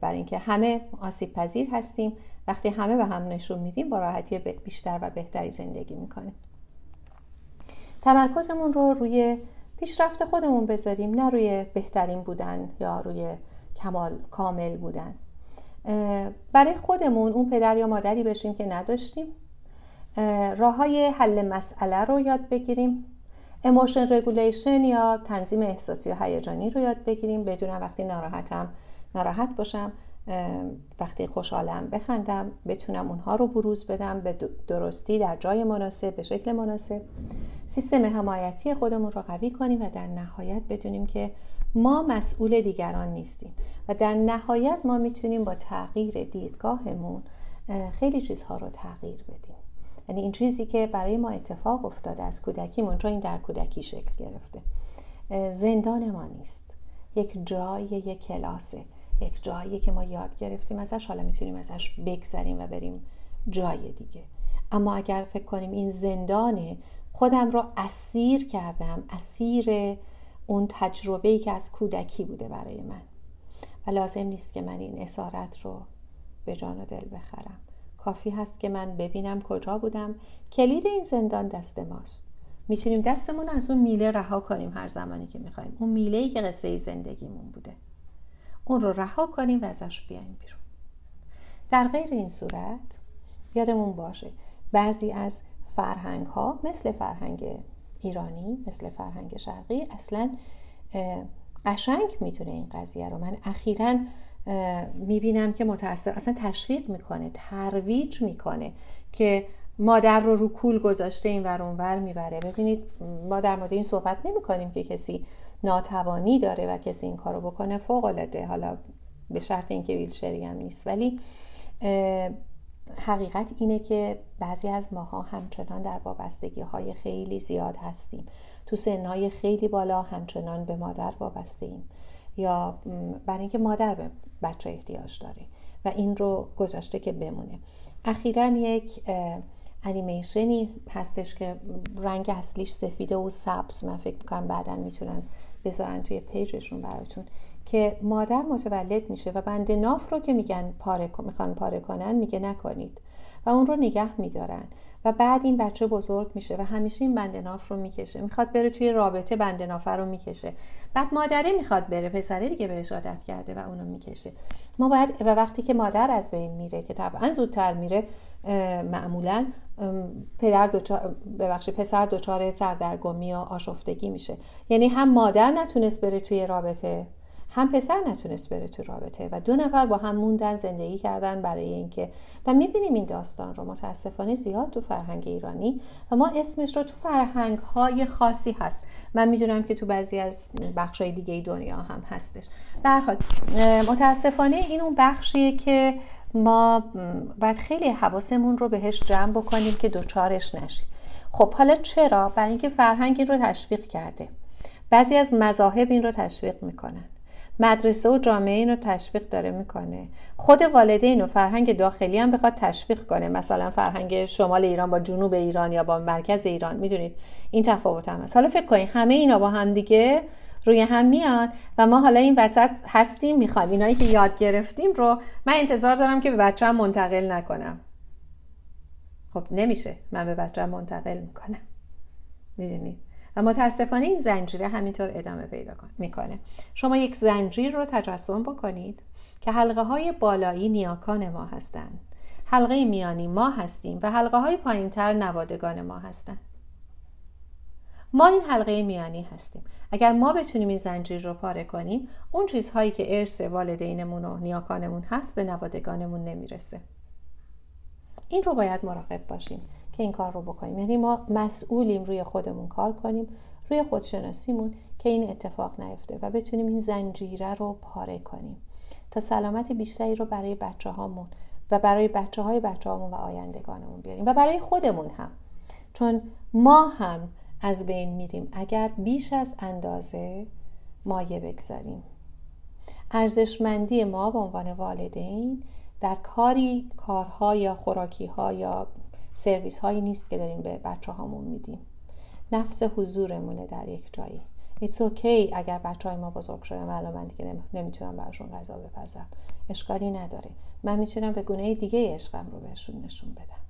Speaker 1: برای اینکه همه آسیب پذیر هستیم. وقتی همه به هم نشون میدیم با راحتی بیشتر و بهتری زندگی می‌کنیم. تمرکزمون رو روی پیشرفت خودمون بذاریم نه روی بهترین بودن یا روی کمال کامل بودن. برای خودمون اون پدر یا مادری بشیم که نداشتیم. راه های حل مسئله رو یاد بگیریم. emotion regulation یا تنظیم احساسی و هیجانی رو یاد بگیریم. بدونم وقتی ناراحتم ناراحت باشم. وقتی خوشحالم بخندم بتونم اونها رو بروز بدم به درستی در جای مناسب به شکل مناسب. سیستم حمایتی خودمون رو قوی کنیم و در نهایت بدونیم که ما مسئول دیگران نیستیم و در نهایت ما می‌تونیم با تغییر دیدگاهمون خیلی چیزها رو تغییر بدیم. یعنی این چیزی که برای ما اتفاق افتاده از کودکیمون چون این در کودکی شکل گرفته. زندان ما نیست. یک جای یک کلاسه. یک جایی که ما یاد گرفتیم ازش حالا می‌تونیم ازش بگذریم و بریم جای دیگه. اما اگر فکر کنیم این زندانه خودم رو اسیر کردم اسیر اون تجربه ای که از کودکی بوده برای من. و لازم نیست که من این اسارت رو به جان و دل بخرم. کافی هست که من ببینم کجا بودم. کلید این زندان دست ماست. می‌تونیم دستمون از اون میله رها کنیم هر زمانی که می‌خوایم. اون میله ای که قصه زندگیمون بوده. اون رو رها کنیم و ازش بیایم بیرون. در غیر این صورت یادمون باشه بعضی از فرهنگ ها مثل فرهنگ ایرانی مثل فرهنگ شرقی اصلا قشنگ می‌تونه این قضیه رو. من اخیرا می‌بینم که متاسف اصلا تشویق می‌کنه ترویج می‌کنه که مادر رو رو کول گذاشته این ور اونور می‌بره. ببینید ما در مورد این صحبت نمی کنیم که کسی ناتوانی داره و کسی این کارو بکنه فوق العاده حالا به شرط اینکه ویلچری هم نیست ولی حقیقت اینه که بعضی از ماها همچنان در وابستگی های خیلی زیاد هستیم. تو سنهای خیلی بالا همچنان به مادر وابسته ایم یا برای اینکه مادر به بچه احتیاج داره و این رو گذاشته که بمونه. اخیرا یک انیمیشنی هستش که رنگ اصلیش سفیده و سبز. من فکر می‌کنم بعدا می‌تونن بذارن توی پیجشون براتون که مادر متولد میشه و بند ناف رو که میگن پاره می‌خوان پاره کنن میگه نکنید. و اون رو نگه میدارن. و بعد این بچه بزرگ میشه و همیشه این بند ناف رو می‌کشه. می‌خواد بره توی رابطه بند ناف رو می‌کشه. بعد مادره می‌خواد بره پسره دیگه بهش عادت کرده و اونو می‌کشه. ما باید و وقتی که مادر از بین میره که طبعا زودتر میره معمولا پدر دوچار ببخشید پسر دچار سردرگمی و آشفتگی میشه. یعنی هم مادر نتونست بره توی رابطه هم پسر نتونست بره تو رابطه و دو نفر با هم موندن زندگی کردن برای اینکه. و می‌بینیم این داستان رو متاسفانه زیاد تو فرهنگ ایرانی و ما اسمش رو تو فرهنگ های خاصی هست. من می‌دونم که تو بعضی از بخش های دیگه دنیا هم هستش. به متاسفانه این اون بخشیه که ما باید خیلی حواسمون رو بهش جمع بکنیم که دوچارش نشیم. خب حالا چرا؟ برای اینکه فرهنگ این رو تشویق کرده. بعضی از مذاهب این رو تشویق می‌کنن. مدرسه و جامعه این رو تشویق داره می‌کنه. خود والدین و فرهنگ داخلی هم بخواد تشویق کنه. مثلا فرهنگ شمال ایران با جنوب ایران یا با مرکز ایران. می‌دونید؟ این تفاوت هم هست. حالا فکر کنید همه اینا با هم دیگه روی هم میان و ما حالا این وسط هستیم می‌خوایم. اینایی که یاد گرفتیم رو من انتظار دارم که به بچه هم منتقل نکنم. خب نمیشه من به بچه هم منتقل می‌کنم. می‌دونید و متاسفانه این زنجیره همینطور ادامه پیدا می‌کنه. شما یک زنجیر رو تجسم بکنید که حلقه های بالایی نیاکان ما هستند. حلقه میانی ما هستیم و حلقه های پایین تر نوادگان ما هستند. ما این حلقه میانی هستیم. اگر ما بتونیم این زنجیر رو پاره کنیم اون چیزهایی که ارث والدینمون و نیاکانمون هست به نوادگانمون نمی‌رسه. این رو باید مراقب باشیم که این کار رو بکنیم. یعنی ما مسئولیم روی خودمون کار کنیم روی خودشناسیمون که این اتفاق نیفته و بتونیم این زنجیره رو پاره کنیم. تا سلامت بیشتری رو برای بچه هامون و برای بچه های بچه هامون و آیندگانمون بیاریم و برای خودمون هم. چون ما هم از بین میریم. اگر بیش از اندازه مایه بگذاریم. ارزشمندی ما به عنوان والدین در کاری کارها یا خوراکی ها یا سرویس هایی نیست که داریم به بچه هامون میدیم. نفس حضورمونه در یک جایی. It's okay اگر بچه های ما بزرگ شدن. و من دیگه نمی‌تونم براشون غذا بپزم. اشکالی نداره. من می‌تونم به گونه دیگه عشقم رو بهشون نشون بدم.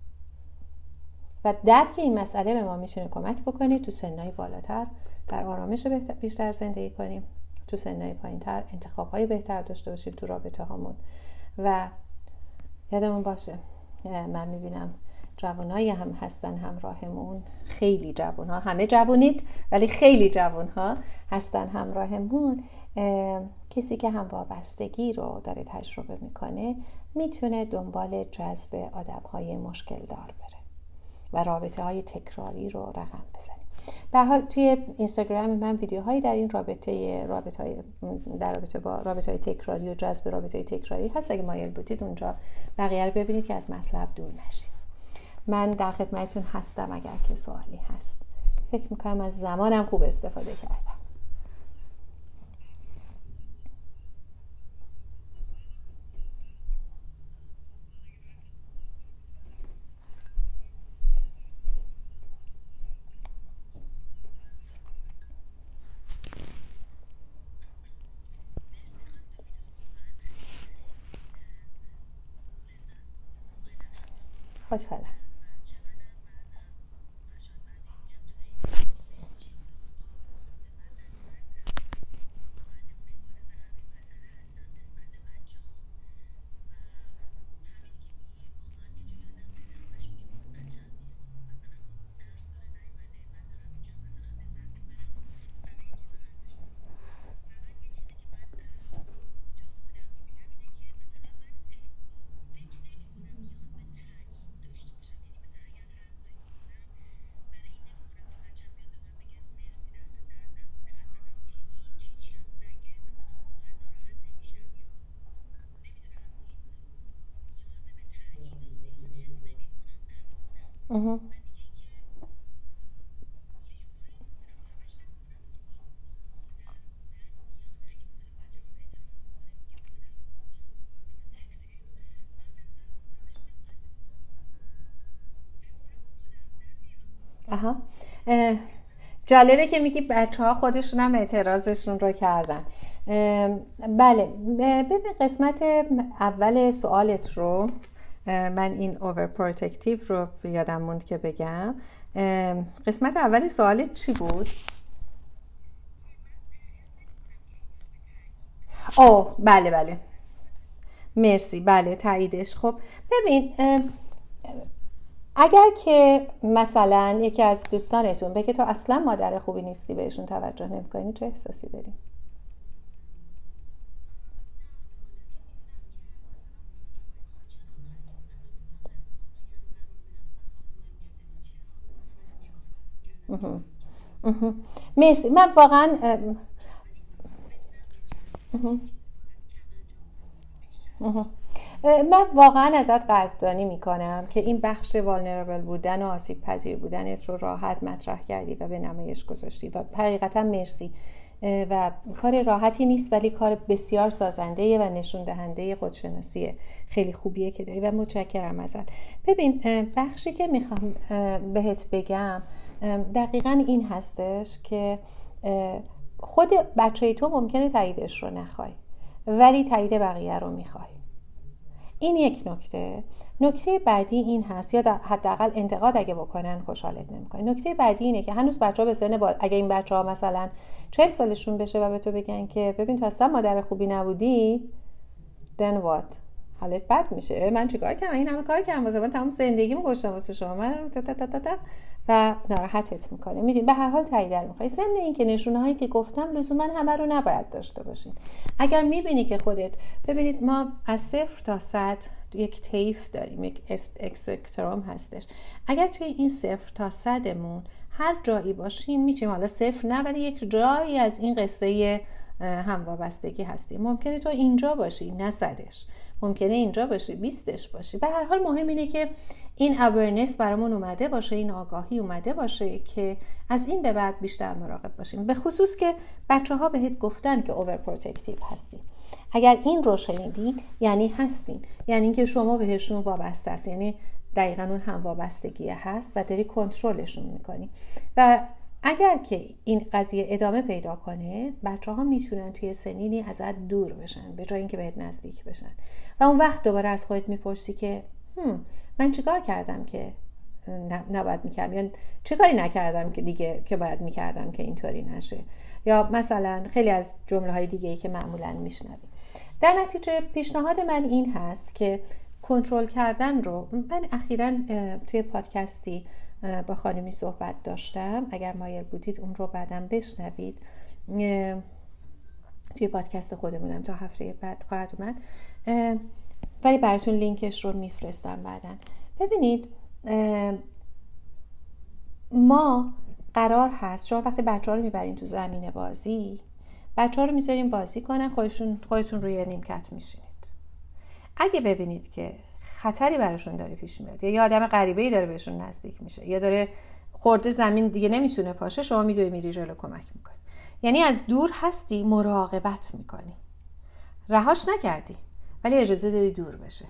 Speaker 1: و درک این مسئله به ما می‌تونه کمک بکنه تو سنهای بالاتر در آرامش بیشتر زندگی کنیم تو سنهای پایین تر انتخاب های بهتر داشته باشیم تو رابطه هامون و یادمون باشه من می‌بینم جوانایی هم هستن همراهمون. خیلی جوان ها همه جوانید ولی خیلی جوان ها هستن همراهمون. کسی که هم وابستگی رو داره تجربه می‌کنه می‌تونه دنبال جذب آدم های مشکل دار بره. و رابطه های تکراری رو رقم بزنیم. به حال توی اینستاگرام من ویدیوهایی در این رابطه رابطه های در رابطه با رابطه های تکراری و جذب رابطه های تکراری هست. اگه مایل بودید اونجا بقیه رو ببینید که از مطلب دور نشید. من در خدمتتون هستم اگر که سوالی هست. فکر می‌کنم از زمانم خوب استفاده کردم. pasada. آها جالبه که میگی بچه ها خودشون هم اعتراضشون رو کردن. بله. ببین قسمت اول سوالت رو من این over protective رو یادم موند که بگم قسمت اول سوالت چی بود؟ او بله بله مرسی بله تاییدش خب ببین اگر که مثلا یکی از دوستانتون بگه تو اصلا مادر خوبی نیستی بهشون توجه نمی‌کنی چه احساسی داری؟ مرسی. من واقعا من واقعا ازت قدردانی می‌کنم که این بخش والنربل بودن و آسیب پذیر بودنت رو راحت مطرح کردی و به نمایش گذاشتی و حقیقتا مرسی. و کار راحتی نیست ولی کار بسیار سازنده و نشون دهنده خودشناسی خیلی خوبیه که داری و متشکرم ازت. ببین بخشی که می‌خوام بهت بگم دقیقا این هستش که خود بچه تو ممکنه تاییدش رو نخوای ولی تایید بقیه رو می‌خوای. این یک نکته. نکته بعدی این هست یا حداقل انتقاد اگه بکنن خوشحالت نمی‌کنه. نکته بعدی اینه که هنوز بچه ها به سن با... اگه این بچه ها مثلا چهل سالشون بشه و به تو بگن که ببین تو اصلا مادر خوبی نبودی then what حالت بد میشه. من چیکار کردم این همه کار کردم. واسه من تمام زندگیمو گذاشتم واسه شما. من تا تا تا تا و ناراحتت می‌کنه. می‌دونی به هر حال تایید در می‌خوای. ضمن اینکه نشونه هایی که گفتم لزوما همه رو نباید داشته باشین. اگر می‌بینی که خودت ببینید ما از صفر تا صد یک تیف داریم یک اکسپکتروم هستش. اگر توی این صفر تا صدمون هر جایی باشیم می‌تونیم حالا صفر نه ولی یک جایی از این قصه هم وابستگی هستیم. ممکنه تو اینجا باشی نه صدش. ممکنه اینجا باشی بیستش باشی به هر حال مهم اینه که این اورنس برامون اومده باشه این آگاهی اومده باشه که از این به بعد بیشتر مراقب باشیم. به خصوص که بچه ها بهت گفتن که اوور هستی. اگر این رو شنیدین یعنی هستین. یعنی اینکه شما بهشون وابسته است یعنی دقیقا اون هم وابستگی هست و داری کنترلشون می‌کنی. و اگر که این قضیه ادامه پیدا کنه بچه ها می‌تونن توی سنینی ازت دور بشن به جای اینکه بهت نزدیک بشن. و اون وقت دوباره از خودت می‌پرسی که هم من چیکار کردم که نباید می‌کردم؟ یا چه کاری نکردم که دیگه که باید می‌کردم که اینطوری نشه؟ یا مثلا خیلی از جمله های دیگه ای که معمولا میشنویم در نتیجه پیشنهاد من این هست که کنترل کردن رو من اخیرا توی پادکستی با خانمی صحبت داشتم. اگر مایل بودید اون رو بعدم بشنوید. توی پادکست خودمونم تا هفته بعد خواهد اومد. ولی براتون لینکش رو میفرستم بعدا. ببینید ما قرار هست شما وقتی بچه ها رو می‌برین تو زمین بازی بچه ها رو می‌ذارین بازی کنن خودتون روی نیمکت میشینید. اگه ببینید که خطری براشون داره پیش میاد. یا یه آدم غریبه ای داره بهشون نزدیک میشه. یا داره خورده زمین دیگه نمی‌تونه پاشه شما میدوی میری جلو کمک می‌کنی. یعنی از دور هستی مراقبت می‌کنی. رهاش نکردی ولی اجازه دادی دور بشه.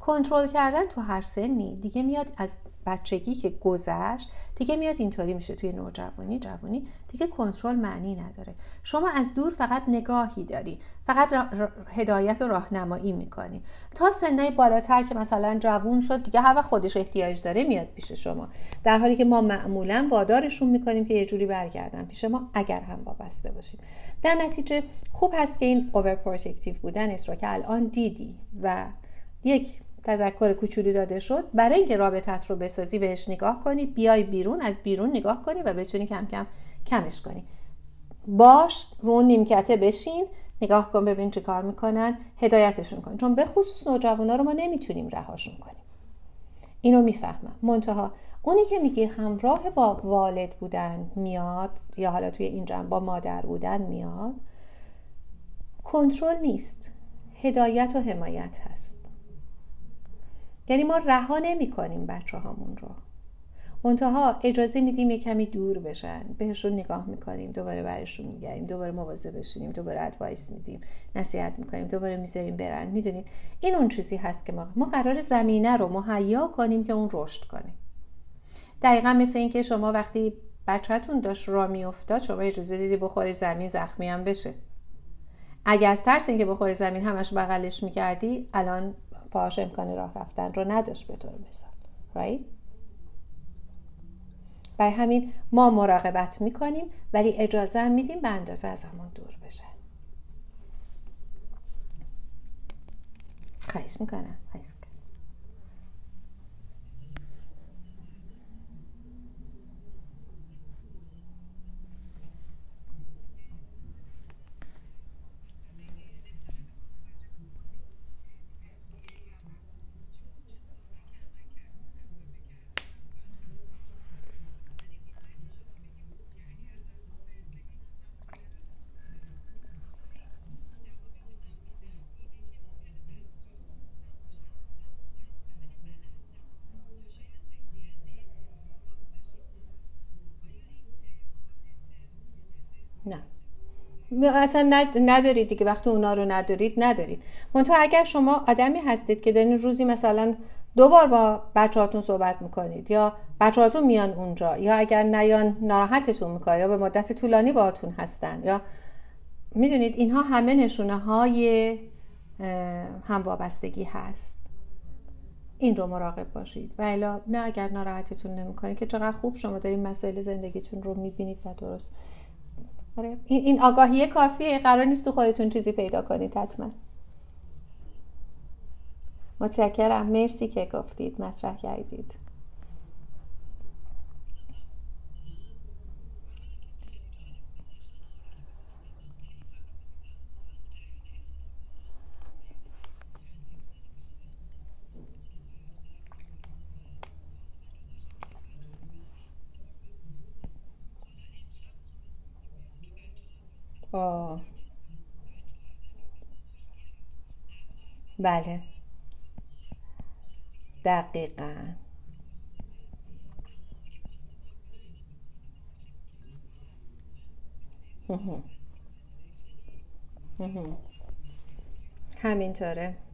Speaker 1: کنترل کردن تو هر سنی دیگه میاد از بچگی که گذشت دیگه میاد اینطوری میشه توی نوجوانی جوانی دیگه کنترل معنی نداره. شما از دور فقط نگاهی داری فقط هدایت و راهنمایی می‌کنی. تا سنای بالاتر که مثلا جوون شد دیگه هر وقت خودش احتیاج داره میاد پیش شما. در حالی که ما معمولا وادارشون می‌کنیم که یه جوری برگردن پیش ما اگر هم وابسته باشیم. در نتیجه خوب هست که این اوور بودنش رو که الان دیدی و یک تذکر کوچولی داده شد. برای اینکه رابطت رو بسازی بهش نگاه کنی بیای بیرون از بیرون نگاه کنی و بتونی کم کم کمش کنی. باش رو نیمکته بشین نگاه کن ببین چه کار می‌کنن هدایتشون کن. چون به خصوص نوجوانا رو ما نمی‌تونیم رهاشون کنیم. اینو می‌فهمم. منتها اونی که میگی همراه با والد بودن میاد یا حالا توی این جمع با مادر بودن میاد کنترل نیست. هدایت و حمایت هست. یعنی ما رها نمی کنیم بچه هامون رو. منتها اجازه میدیم یه کمی دور بشن. بهشون نگاه می‌کنیم دوباره برشون میگریم دوباره مواظب بشونیم دوباره ادوایس میدیم نصیحت می‌کنیم دوباره می‌ذاریم برن. می‌دونید؟ این اون چیزی هست که ما ما قرار زمینه رو مهیا کنیم که اون رشد کنه. دقیقا مثل اینکه شما وقتی بچهتون داشت را میافتاد شما اجازه دیدی بخوری زمین زخمی هم بشه. اگه از ترس اینکه بخوری زمین همش بغلش می‌کردی الان پاهاش امکان راه رفتن رو نداشت به طور مثال right? برای همین ما مراقبت می‌کنیم ولی اجازه هم میدیم به اندازه از همون دور بشه. خواهش می‌کنم. خواهش نه اصلا ندارید دیگه وقتی اونا رو ندارید ندارید. منتها اگر شما آدمی هستید که دارین روزی مثلا دو بار با بچهاتون صحبت می‌کنید یا بچهاتون میان اونجا یا اگر نیان ناراحتتون می‌کنه یا به مدت طولانی باهاتون هستن یا می‌دونید اینها همه نشونه های هم وابستگی هست. این رو مراقب باشید. و الا نه اگر ناراحتتون نمی‌کنه که چقدر خوب شما دارین مسائل زندگیتون رو می‌بینید و درست. آره. این آگاهی کافیه. قرار نیست تو خودتون چیزی پیدا کنید حتما. متشکرم. مرسی که گفتید مطرح کردید. بله. دقیقا. همینطوره.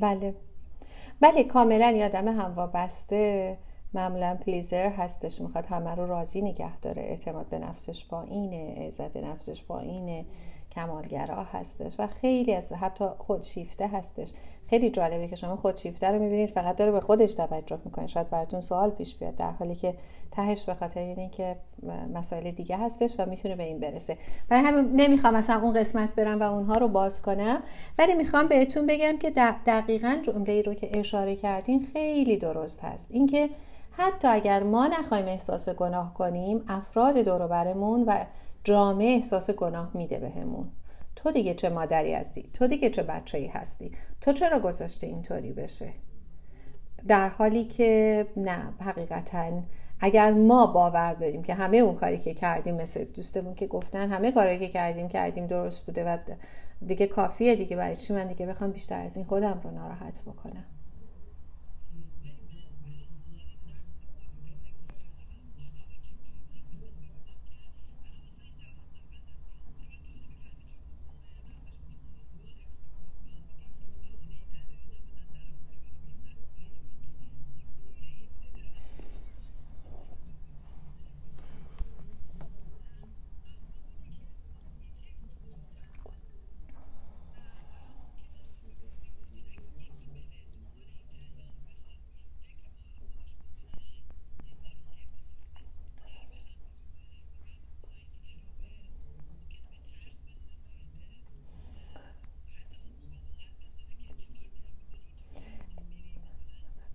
Speaker 1: بله. بله کاملا یادم هم وابسته معمولا پلیزر هستش می‌خواد همه رو راضی نگه داره. اعتماد به نفسش با اینه عزت نفسش با اینه. کمالگرا هستش و خیلی از حتی خودشیفته هستش. خیلی جالبه که شما خودشیفته رو می‌بینید فقط داره به خودش توجه می‌کنه. شاید براتون سوال پیش بیاد. در حالی که تهش به خاطر اینه که مسائل دیگه هستش و می‌تونه به این برسه. برای همین نمی‌خوام مثلا اون قسمت برم و اونها رو باز کنم ولی می‌خوام بهتون بگم که دقیقا جمله رو که اشاره کردین خیلی درست هست. اینکه حتی اگر ما نخوایم احساس گناه کنیم افراد دور برمون و جامعه احساس گناه میده بهمون. تو دیگه چه مادری هستی؟ تو دیگه چه بچه‌ای هستی؟ تو چرا گذاشته اینطوری بشه؟ در حالی که نه حقیقتا اگر ما باور داریم که همه اون کاری که کردیم مثل دوستمون که گفتن همه کاری که کردیم کردیم درست بوده و دیگه کافیه دیگه برای چی من دیگه بخوام بیشتر از این خودم رو ناراحت بکنم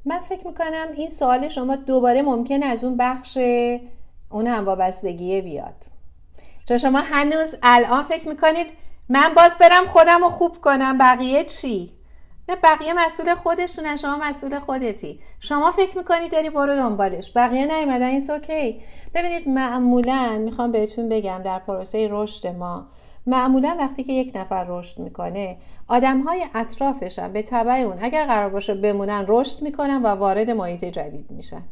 Speaker 1: من فکر می‌کنم. این سوال شما دوباره ممکن از اون بخش اون هم وابستگیه بیاد. چون شما هنوز الان فکر می‌کنید من باز برم خودم رو خوب کنم. بقیه چی؟ نه بقیه مسئول خودشونه. شما مسئول خودتی. شما فکر می‌کنی داری برو دنبالش. بقیه نیومدن. این اوکی ببینید معمولا می‌خوام بهتون بگم در پروسه رشد ما معمولا وقتی که یک نفر رشد می‌کنه آدم های اطرافش هم به طبع اون اگر قرار باشه بمونن رشد می‌کنن و وارد محیط جدید میشن.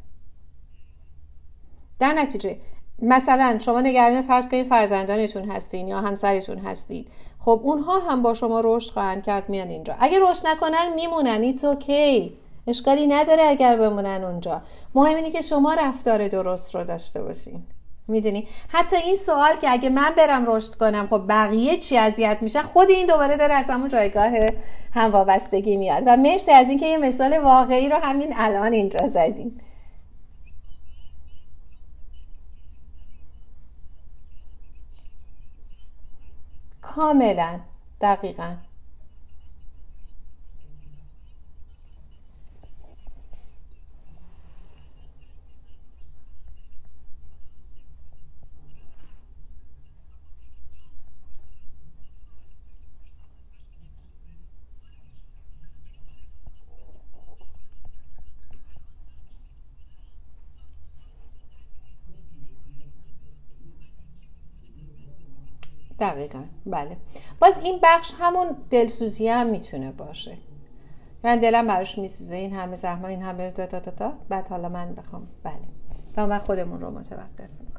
Speaker 1: در نتیجه مثلا شما نگران فرض کنید فرزندانتون هستین یا همسرتون هستید. خب اونها هم با شما رشد خواهند کرد میان اینجا. اگه رشد نکنن میمونن. ایتس اوکی اشکالی نداره اگر بمونن اونجا. مهم اینه که شما رفتار درست رو داشته باشین. می‌دونی؟ حتی این سوال که اگه من برم رشد کنم خب بقیه چی اذیت میشن؟ خود این دوباره داره از همون جایگاه هم وابستگی میاد. و مرسی از اینکه یه مثال واقعی رو همین الان اینجا زدیم کاملا دقیقا. دقیقا. بله. باز این بخش همون دلسوزی هم می‌تونه باشه. من دلم براش میسوزه. این همه زحمه این همه تا تا تا بعد حالا من بخوام. بله. و من خودمون رو متوقف می‌کنیم.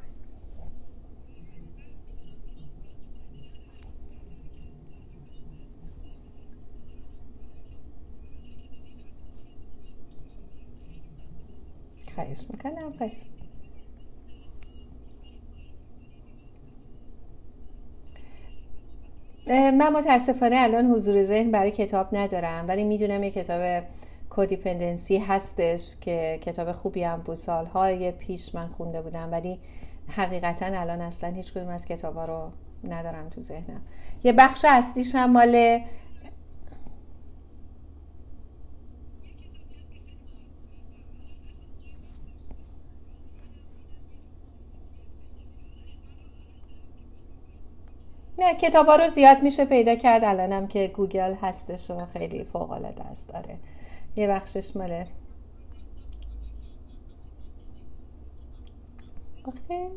Speaker 1: خواهش می‌کنم. خواهش من متاسفانه الان حضور ذهن برای کتاب ندارم ولی می‌دونم یه کتاب کودیپندنسی هستش که کتاب خوبی هم بود. سالهای پیش من خونده بودم ولی حقیقتا الان اصلا هیچ کدوم از کتابا رو ندارم تو ذهنم. یه بخش اصلیش هم مال نه کتاب رو زیاد میشه پیدا کرد. الانم که گوگل هستش و خیلی فوق العاده است. داره یه بخشش ماله. آخه.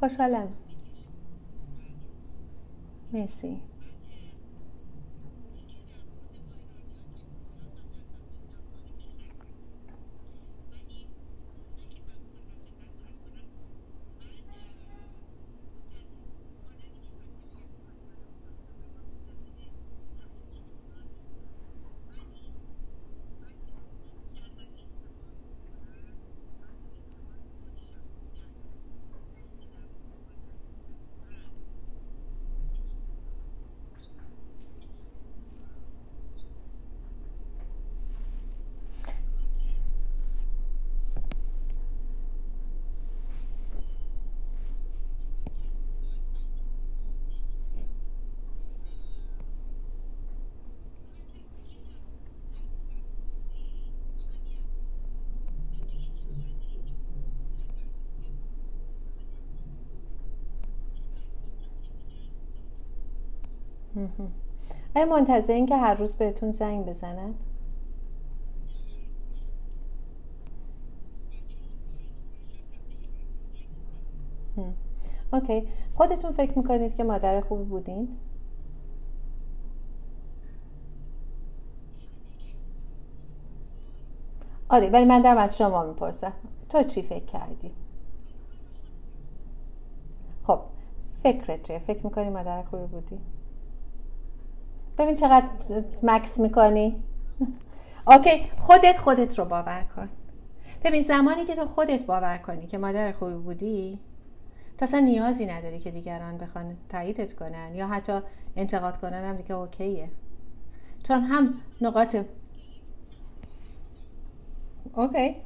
Speaker 1: خوشحالم. مرسی. آیا منتظرین که هر روز بهتون زنگ بزنن؟ اوکی خودتون فکر می‌کنید که مادر خوبی بودین؟ آره ولی من دارم از شما می‌پرسم تو چی فکر کردی؟ خب فکرت چه؟ فکر می‌کنی مادر خوبی بودی؟ ببین چقدر مکث می‌کنی. okay خودت خودت رو باور کن. ببین زمانی که تو خودت باور کنی که مادر خوبی بودی تو اصلا نیازی نداری که دیگران بخوان تاییدت کنن یا حتی انتقاد کنن هم دیگه okay ه. چون هم نقاط okay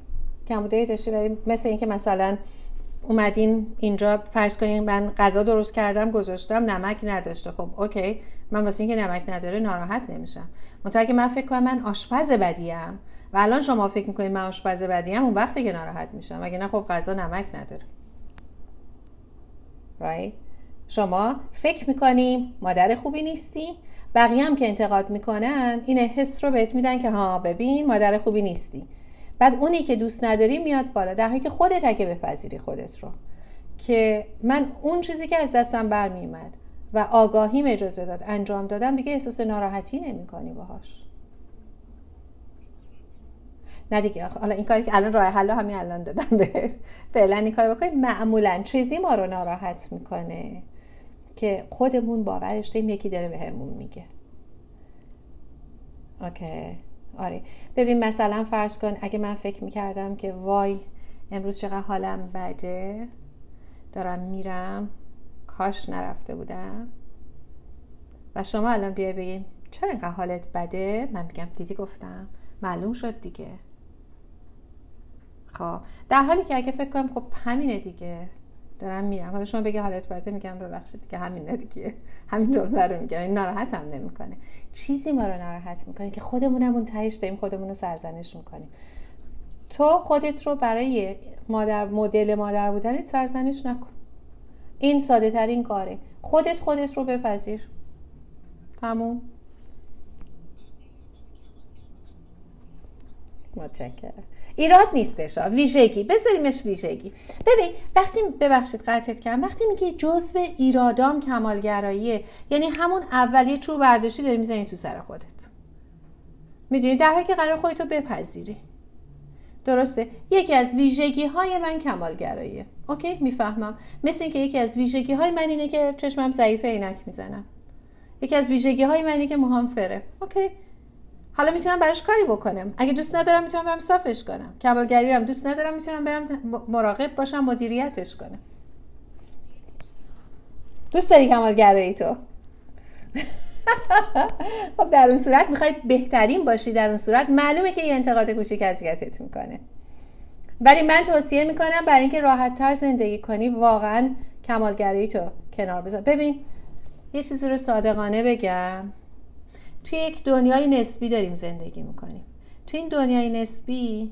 Speaker 1: کمبودایی داشتی بریم مثل اینکه مثلا اومدین اینجا فرض کنین من غذا درست کردم گذاشتم نمک نداشته. خب اوکی. من واسه اینکه نمک نداره ناراحت نمیشم. منتها که من فکر کنم من آشپز بدیم. و الان شما فکر می‌کنید من آشپز بدیم اون وقتی که ناراحت میشم. اگه نه خب غذا نمک نداره. Right? شما فکر می‌کنی مادر خوبی نیستی؟ بقیه هم که انتقاد می‌کنن این حس رو بهت میدن که ها ببین مادر خوبی نیستی. بعد اونی که دوست نداری میاد بالا در حالی که خودت اگه بپذیری خودت رو. که من اون چیزی که از دستم برمیومد و آگاهیم اجازه داد. انجام دادم. دیگه احساس ناراحتی نمی کنی باهاش. نه دیگه. حالا این کاری که الان راه حل همین الان دادم به فعلا این کارو بکنید. معمولا چیزی ما رو ناراحت می‌کنه که خودمون باورش داریم یکی داره بهمون به میگه. اوکی. آره. ببین مثلا فرض کن اگه من فکر می‌کردم که وای امروز چقدر حالم بده دارم میرم. کاش نرفته بودم. و شما الان بیای بگیم چرا اینقدر حالت بده؟ من میگم دیدی گفتم. معلوم شد دیگه. خب در حالی که اگه فکر کنم خب همینه دیگه. دارم میرم. حالا شما بگه حالت بده میگم ببخشید دیگه همینه دیگه. همین جمله رو میگم. این ناراحت هم نمی‌کنه. چیزی ما رو ناراحت می‌کنه که خودمونم اون تهش داریم خودمون رو سرزنش می‌کنیم. تو خودت رو برای مادر مدل مادر بودن سرزنش نکن. این ساده ترین کاره. خودت خودت رو بپذیر. تموم. متشکرم. ایراد نیستش ویژگی. بذاریمش ویژگی. ببین وقتی ببخشید قطعت کردم. وقتی میگی جزء ایرادام کمالگراییه یعنی همون اولیه چوب برداشتی داری می‌زنی تو سر خودت. می‌دونی؟ در حالی که قرار خودتو بپذیری. درسته. یکی از ویژگی های من کمالگراییه اوکی؟ می‌فهمم. مثل اینکه یکی از ویژگی های من اینه که چشمم ضعیفه عینک می‌زنم. یکی از ویژگی های من اینه که موهام فره. اوکی؟ حالا می‌تونم براش کاری بکنم. اگه دوست ندارم می‌تونم برم صافش کنم. کمالگری رو دوست ندارم می‌تونم برم مراقب باشم مدیریتش کنم. دوست داری کمالگرایی تو؟ خب در اون صورت می‌خوای بهترین باشی در اون صورت. معلومه که یه انتقاد کوچیک اذیتت می‌کنه. ولی من توصیه می‌کنم برای اینکه راحت تر زندگی کنی واقعا کمالگرایی تو کنار بذار. ببین یه چیزی رو صادقانه بگم. توی یک دنیای نسبی داریم زندگی می‌کنیم. توی این دنیای نسبی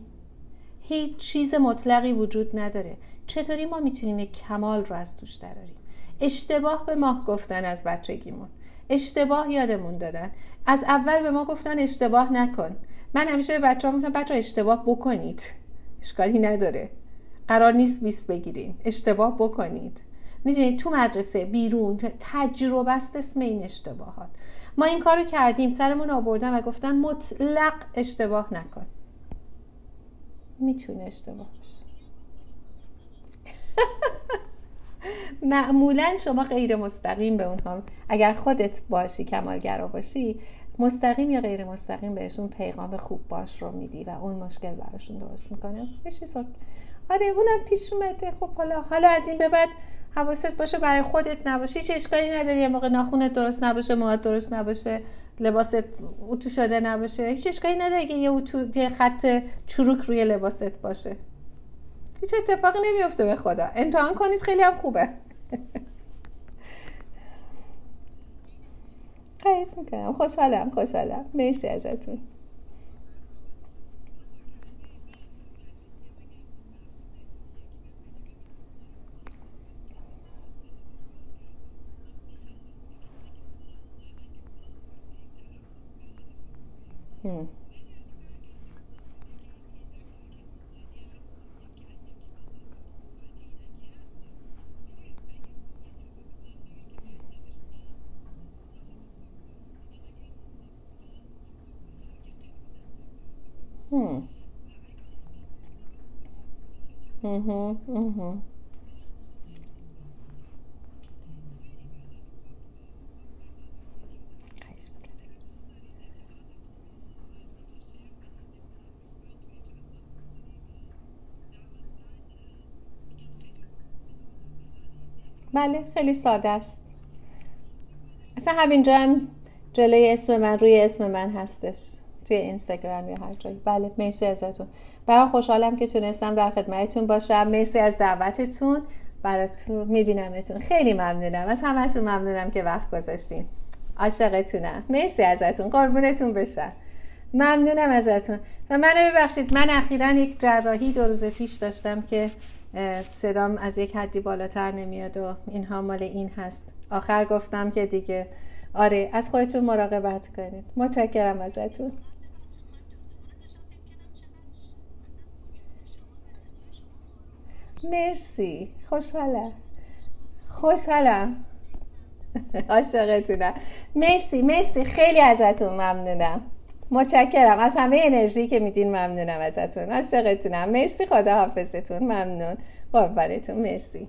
Speaker 1: هیچ چیز مطلقی وجود نداره. چطوری ما می‌تونیم یک کمال رو از توش دراریم؟ اشتباه به ماه گفتن از بچگیمون. اشتباه یادمون دادن. از اول به ما گفتن اشتباه نکن. من همیشه به بچه ها می‌گفتم بچه اشتباه بکنید. اشکالی نداره. قرار نیست بیست بگیریم. اشتباه بکنید. می‌دونید تو مدرسه بیرون تجربه است اسم این اشتباهات. ما این کارو کردیم سرمون آوردن و گفتن مطلق اشتباه نکن. می‌تونه اشتباه معمولا شما غیر مستقیم به اونها اگر خودت باشی کمالگرا باشی مستقیم یا غیر مستقیم بهشون پیغام خوب باش رو میدی و اون مشکل براشون درست می‌کنه. آره اونم پیش اومده. خب حالا حالا از این به بعد حواست باشه برای خودت نباشه. هیچ اشکالی نداری. یه موقع ناخونت درست نباشه موهات درست نباشه لباست اتو شده نباشه. هیچ اشکالی نداره که یه, یه خط چروک روی لباست باشه. هیچ اتفاقی نمیفته به خدا. امتحان کنید خیلی هم خوبه. خواهش می‌کنم. خوشحالم خوشحالم. مرسی ازتون. Hmm. بله خیلی ساده است. اصلا همینجا هم جلوی اسم من روی اسم من هستش. توی اینستاگرام یا هر جایی. بله مرسی ازتون. برای خوشحالم که تونستم در خدمتتون باشم. مرسی از دعوتتون. براتون میبینمتون. خیلی ممنونم. از همتون ممنونم که وقت گذاشتین. عاشقتونم. مرسی ازتون. قربونتون بشم. ممنونم ازتون. و من ببخشید. من اخیرا یک جراحی دو روز پیش داشتم که صدام از یک حدی بالاتر نمیاد و اینها مال این هست. آخر گفتم که دیگه. آره از خودتون مراقبت کنید. متشکرم ازتون. مرسی. خوشحالم. خوشحالم. عاشقتونم. مرسی مرسی. خیلی ازتون ممنونم. متشکرم. از همه انرژی که میدین ممنونم ازتون. عاشقتونم. مرسی خدا حافظتون ممنون. قربانتون. مرسی.